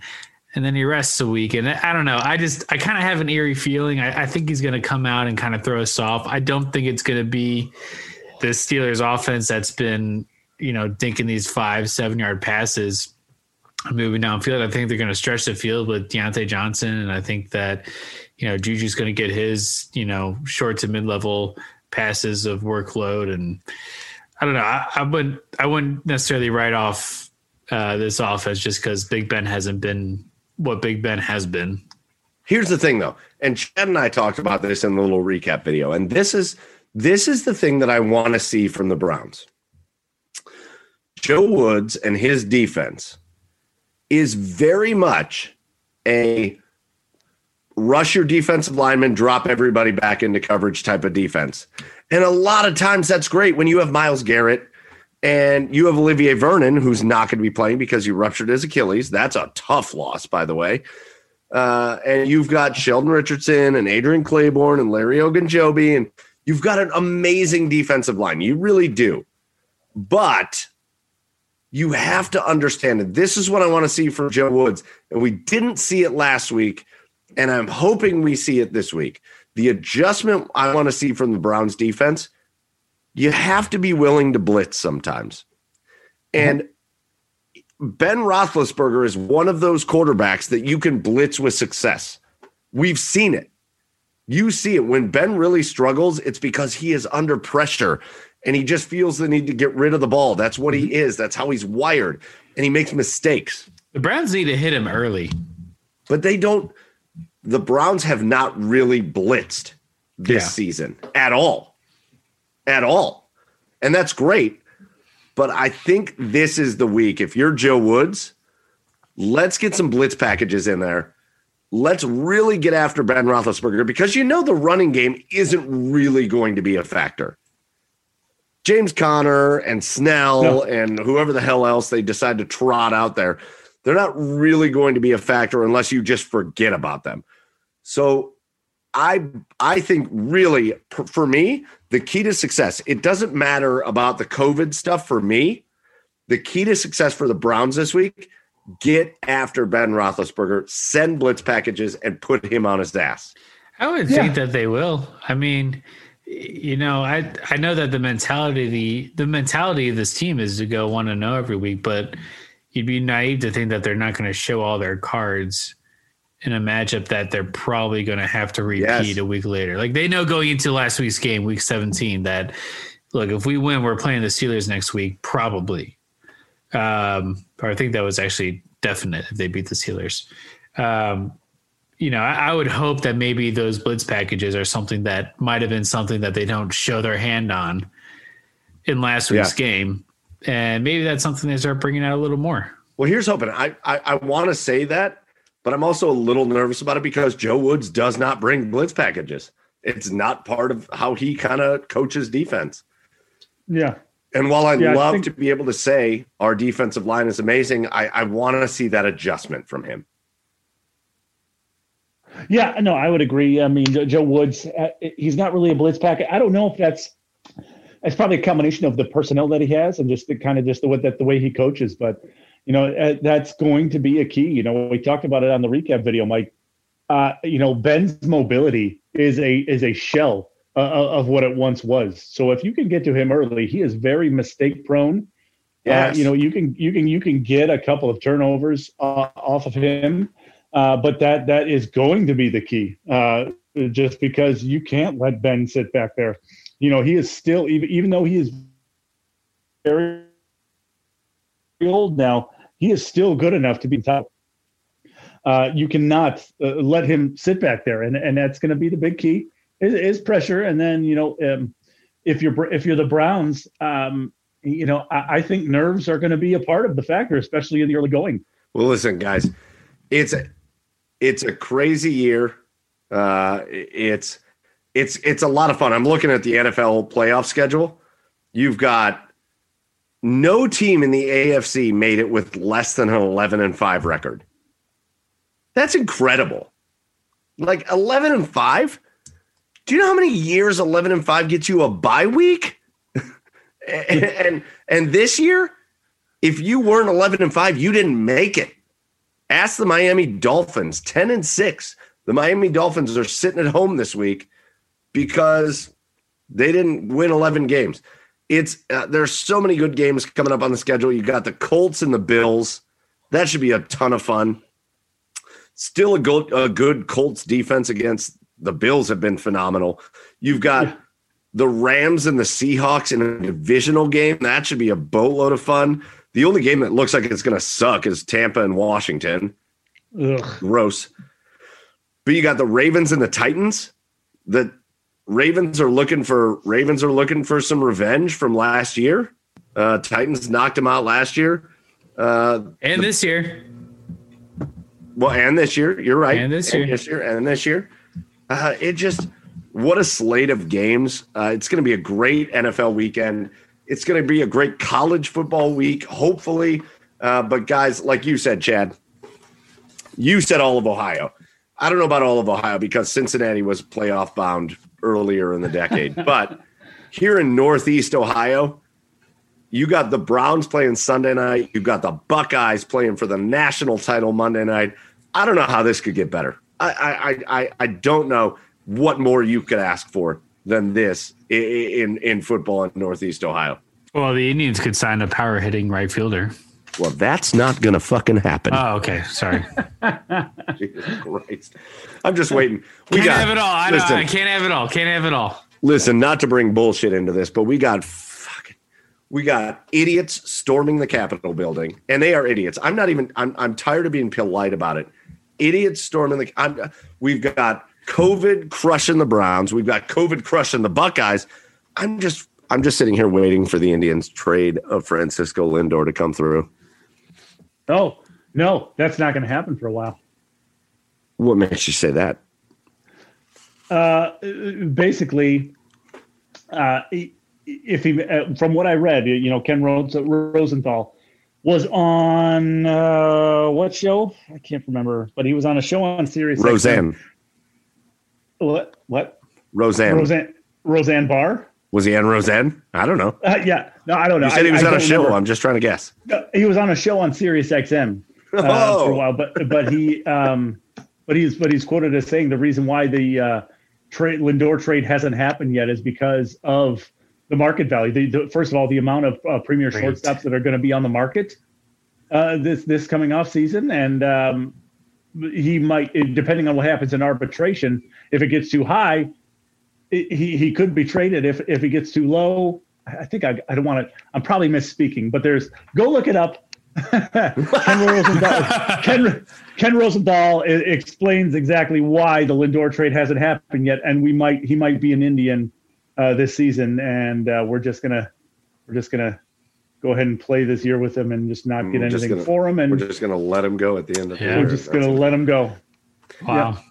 and then he rests a week, and I don't know, I just I kind of have an eerie feeling. I, I think he's going to come out and kind of throw us off. I don't think it's going to be the Steelers offense that's been you know dinking these five seven yard passes moving downfield. I think they're going to stretch the field with Diontae Johnson, and I think that you know Juju's going to get his you know short to mid level passes of workload, and I don't know. I, I wouldn't I wouldn't necessarily write off uh, this offense just because Big Ben hasn't been what Big Ben has been. Here's the thing though, and Chad and I talked about this in the little recap video, and this is this is the thing that I want to see from the Browns. Joe Woods and his defense is very much a rush your defensive lineman, drop everybody back into coverage type of defense. And a lot of times that's great when you have Myles Garrett and you have Olivier Vernon, who's not going to be playing because he ruptured his Achilles. That's a tough loss, by the way. Uh, and you've got Sheldon Richardson and Adrian Clayborn and Larry Ogunjobi, and you've got an amazing defensive line. You really do. But you have to understand that this is what I want to see from Joe Woods. And we didn't see it last week. And I'm hoping we see it this week. The adjustment I want to see from the Browns defense, you have to be willing to blitz sometimes. Mm-hmm. And Ben Roethlisberger is one of those quarterbacks that you can blitz with success. We've seen it. You see it when Ben really struggles, it's because he is under pressure and he just feels the need to get rid of the ball. That's what he mm-hmm. is. That's how he's wired. And he makes mistakes. The Browns need to hit him early. But they don't the Browns have not really blitzed this Yeah. season at all. At all. And that's great. But I think this is the week. If you're Joe Woods, let's get some blitz packages in there. Let's really get after Ben Roethlisberger because you know the running game isn't really going to be a factor. James Conner and Snell No. and whoever the hell else they decide to trot out there, they're not really going to be a factor unless you just forget about them. So I I think really for me the key to success it doesn't matter about the COVID stuff for me. The key to success for the Browns this week get after Ben Roethlisberger, send blitz packages, and put him on his ass. I would Yeah. think that they will. I mean, you know, I I know that the mentality the the mentality of this team is to go one to oh know every week, but you'd be naive to think that they're not going to show all their cards in a matchup that they're probably going to have to repeat Yes. a week later. Like they know going into last week's game, week 17, that look, if we win, we're playing the Steelers next week, probably. Um, or I think that was actually definite if they beat the Steelers. Um, you know, I, I would hope that maybe those blitz packages are something that might have been something that they don't show their hand on in last week's Yeah. game, and maybe that's something they start bringing out a little more. Well, here's hoping. I I, I want to say that, but I'm also a little nervous about it because Joe Woods does not bring blitz packages. It's not part of how he kind of coaches defense. Yeah. And while I Yeah, I love think- to be able to say our defensive line is amazing, I, I want to see that adjustment from him. Yeah, no, I would agree. I mean, Joe Woods, uh, he's not really a blitz packet. I don't know if that's it's probably a combination of the personnel that he has and just the kind of just the that the way he coaches. But you know, uh, that's going to be a key. You know, we talked about it on the recap video, Mike. Uh, you know, Ben's mobility is a is a shell uh, of what it once was. So if you can get to him early, he is very mistake prone. Yes. Uh, you know, you can you can you can get a couple of turnovers uh, off of him, uh, but that that is going to be the key. Uh, just because you can't let Ben sit back there. You know, he is still even even though he is very old now, he is still good enough to be top. Uh, you cannot uh, let him sit back there, and and that's going to be the big key is, is pressure. And then you know, um, if you're if you're the Browns, um, you know, I, I think nerves are going to be a part of the factor, especially in the early going. Well, listen, guys, it's a, it's a crazy year. Uh, it's it's it's a lot of fun. I'm looking at the NFL playoff schedule. You've got no team in the AFC made it with less than an 11 and 5 record. That's incredible. Like 11 and 5? Do you know how many years 11 and 5 gets you a bye week? <laughs> and, and and this year, if you weren't 11 and 5, you didn't make it. Ask the Miami Dolphins, 10 and 6. The Miami Dolphins are sitting at home this week because they didn't win 11 games. It's uh, there's so many good games coming up on the schedule. You got the Colts and the Bills. That should be a ton of fun. Still a good, a good Colts defense against the Bills have been phenomenal. You've got the Rams and the Seahawks in a divisional game. That should be a boatload of fun. The only game that looks like it's going to suck is Tampa and Washington. Ugh. Gross. but you got the Ravens and the Titans. The Ravens are looking for Ravens are looking for some revenge from last year. Uh, Titans knocked them out last year. Uh, and this year. Well, and this year, you're right. And this year, and this year, and this year. Uh, it just what a slate of games. Uh, it's going to be a great NFL weekend. It's going to be a great college football week, hopefully. Uh, but guys, like you said, Chad, you said all of Ohio. I don't know about all of Ohio because Cincinnati was playoff bound earlier in the decade. but here in Northeast Ohio, you got the Browns playing Sunday night. You got the Buckeyes playing for the national title Monday night. I don't know how this could get better. I I I, I don't know what more you could ask for than this in in football in Northeast Ohio. Well, the Indians could sign a power hitting right fielder. Well, that's not going to fucking happen. Oh, okay. Sorry. <laughs> Jesus Christ. I'm just waiting. We can't got, have it all. I, listen, I can't have it all. Can't have it all. Listen, not to bring bullshit into this, but we got fucking, we got idiots storming the Capitol building, and they are idiots. I'm not even. I'm. I'm tired of being polite about it. Idiots storming the. I'm, we've got COVID crushing the Browns. We've got COVID crushing the Buckeyes. I'm just. I'm just sitting here waiting for the Indians trade of Francisco Lindor to come through. Oh, no, that's not going to happen for a while. What makes you say that? Uh, basically, uh, if he, uh, from what I read, you know, Ken Rosenthal was on uh, what show? I can't remember, but he was on a show on Sirius. Roseanne. What? What? Roseanne. Roseanne. Roseanne Barr. Was he on Roseanne? I don't know. Uh, yeah, no, I don't know. You said he was I, on I a show. Remember. I'm just trying to guess. No, he was on a show on Sirius XM uh, oh. for a while, but but he um, but he's but he's quoted as saying the reason why the uh, trade Lindor trade hasn't happened yet is because of the market value. The, the first of all, the amount of uh, premier Great. shortstops that are going to be on the market uh, this this coming off season, and um, he might, depending on what happens in arbitration, if it gets too high, he he could be traded if if he gets too low. I think I, I don't want to. I'm probably misspeaking, but there's go look it up. <laughs> Ken Rosenthal, Ken, Ken Rosenthal explains exactly why the Lindor trade hasn't happened yet, and we might he might be an Indian uh, this season, and uh, we're just gonna we're just gonna go ahead and play this year with him and just not get anything gonna, for him, and we're just gonna let him go at the end of the yeah. year. We're just gonna let him go. Wow. Yeah.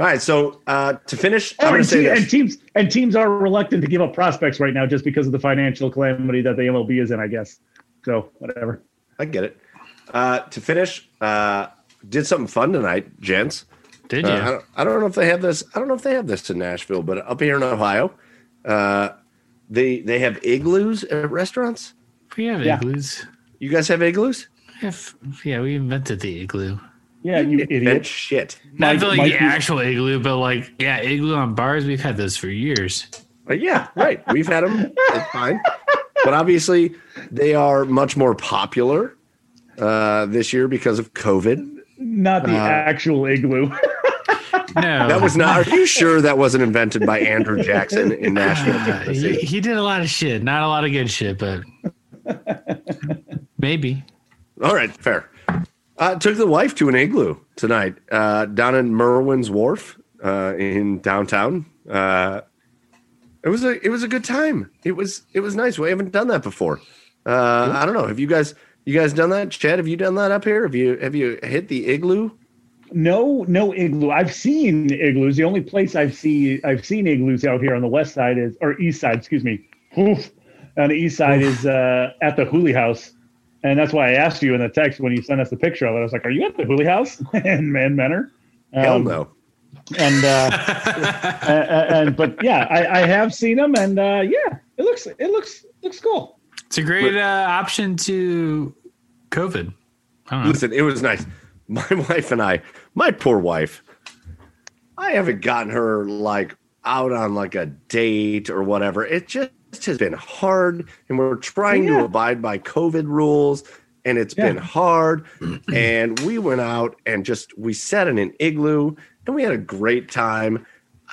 All right, so uh, to finish, oh, and, te- and, teams and teams are reluctant to give up prospects right now just because of the financial calamity that the MLB is in. I guess. So whatever. I get it. Uh, to finish, uh, did something fun tonight, gents. Did you? Uh, I don't, I, don't, know if they have this. I don't know if they have this in Nashville, but up here in Ohio, uh, they they have igloos at restaurants. We have yeah. igloos. You guys have igloos? Have, yeah, we invented the igloo. Yeah, you idiot. Shit. Not Mike, like Mike, the actual igloo, but like yeah, igloo on bars. We've had those for years. Uh, yeah, right. We've had them. It's fine. But obviously, they are much more popular uh, this year because of COVID. Not the uh, actual igloo. <laughs> no, that was not. Are you sure that wasn't invented by Andrew Jackson in <laughs> Nashville, uh, he, he, did a lot of shit. Not a lot of good shit, but <laughs> maybe. All right, fair. Uh, took the wife to an igloo tonight uh, down in Merwin's Wharf uh, in downtown. Uh, it was a it was a good time. It was it was nice. We haven't done that before. Uh, I don't know. Have you guys you guys done that? Chad, have you done that up here? Have you have you hit the igloo? No, no igloo. I've seen igloos. The only place I've seen I've seen igloos out here on the west side is or east side, excuse me. Oof. On the east side Oof. is uh, at the Hooley House. And that's why I asked you in the text when you sent us the picture of it. I was like, "Are you at the Hooley House <laughs> in Man Manor?" Um, Hell no. And uh, <laughs> and, and, but yeah, I, I have seen them, and uh, yeah, it looks it looks looks cool. It's a great uh, option to COVID. Listen, it was nice. <laughs> My wife and I, my poor wife, I haven't gotten her like out on like a date or whatever. It just has been hard and we're trying yeah. to abide by COVID rules and it's yeah. been hard. <clears throat> and we went out and just we sat in an igloo and we had a great time.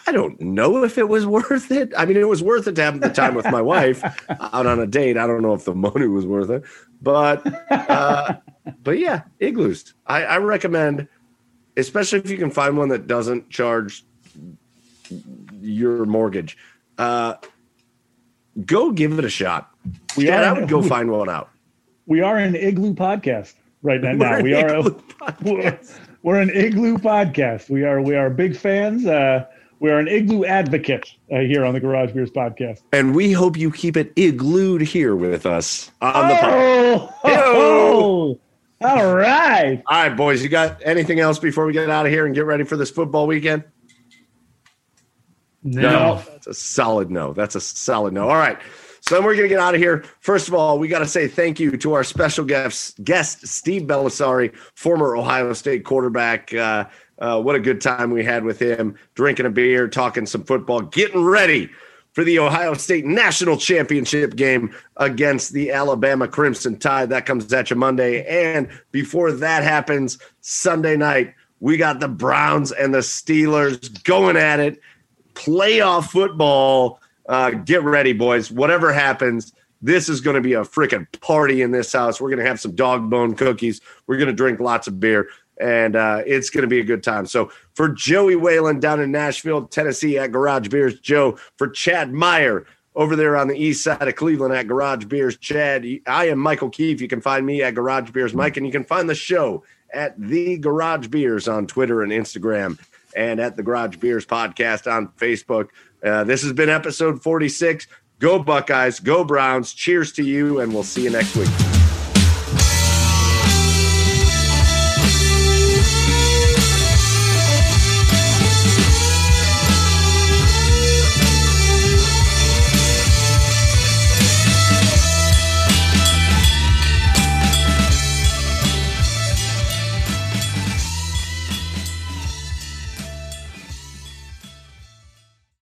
I don't know if it was <laughs> worth it. I mean, it was worth it to have the time with my wife <laughs> out on a date. I don't know if the money was worth it, but uh, <laughs> but yeah, igloos. I, I recommend especially if you can find one that doesn't charge your mortgage. Uh, go give it a shot. We Dad, are I would go find one out. We are an igloo podcast right now. We're we are. <laughs> We're, we're an igloo podcast. We are. We are big fans. Uh, we are an igloo advocate uh, here on the Garage Beers podcast. And we hope you keep it iglued here with us on the podcast. Oh, oh, <laughs> all right. All right, boys. You got anything else before we get out of here and get ready for this football weekend? No. That's a solid no. That's a solid no. All right. So then we're going to get out of here. First of all, we got to say thank you to our special guest, guest Steve Bellisari, former Ohio State quarterback. Uh, uh, what a good time we had with him, drinking a beer, talking some football, getting ready for the Ohio State National Championship game against the Alabama Crimson Tide. That comes at you Monday. And before that happens, Sunday night, we got the Browns and the Steelers going at it. Playoff football. Uh, get ready, boys. Whatever happens, this is going to be a freaking party in this house. We're going to have some dog bone cookies. We're going to drink lots of beer, and uh, it's going to be a good time. So, for Joey Whalen down in Nashville, Tennessee at Garage Beers, Joe, for Chad Meyer over there on the east side of Cleveland at Garage Beers, Chad, I am Michael Keefe. You can find me at Garage Beers Mike, and you can find the show at The Garage Beers on Twitter and Instagram, and at the Garage Beers Podcast on Facebook. Uh, this has been episode 46. Go Buckeyes, go Browns. Cheers to you, and we'll see you next week.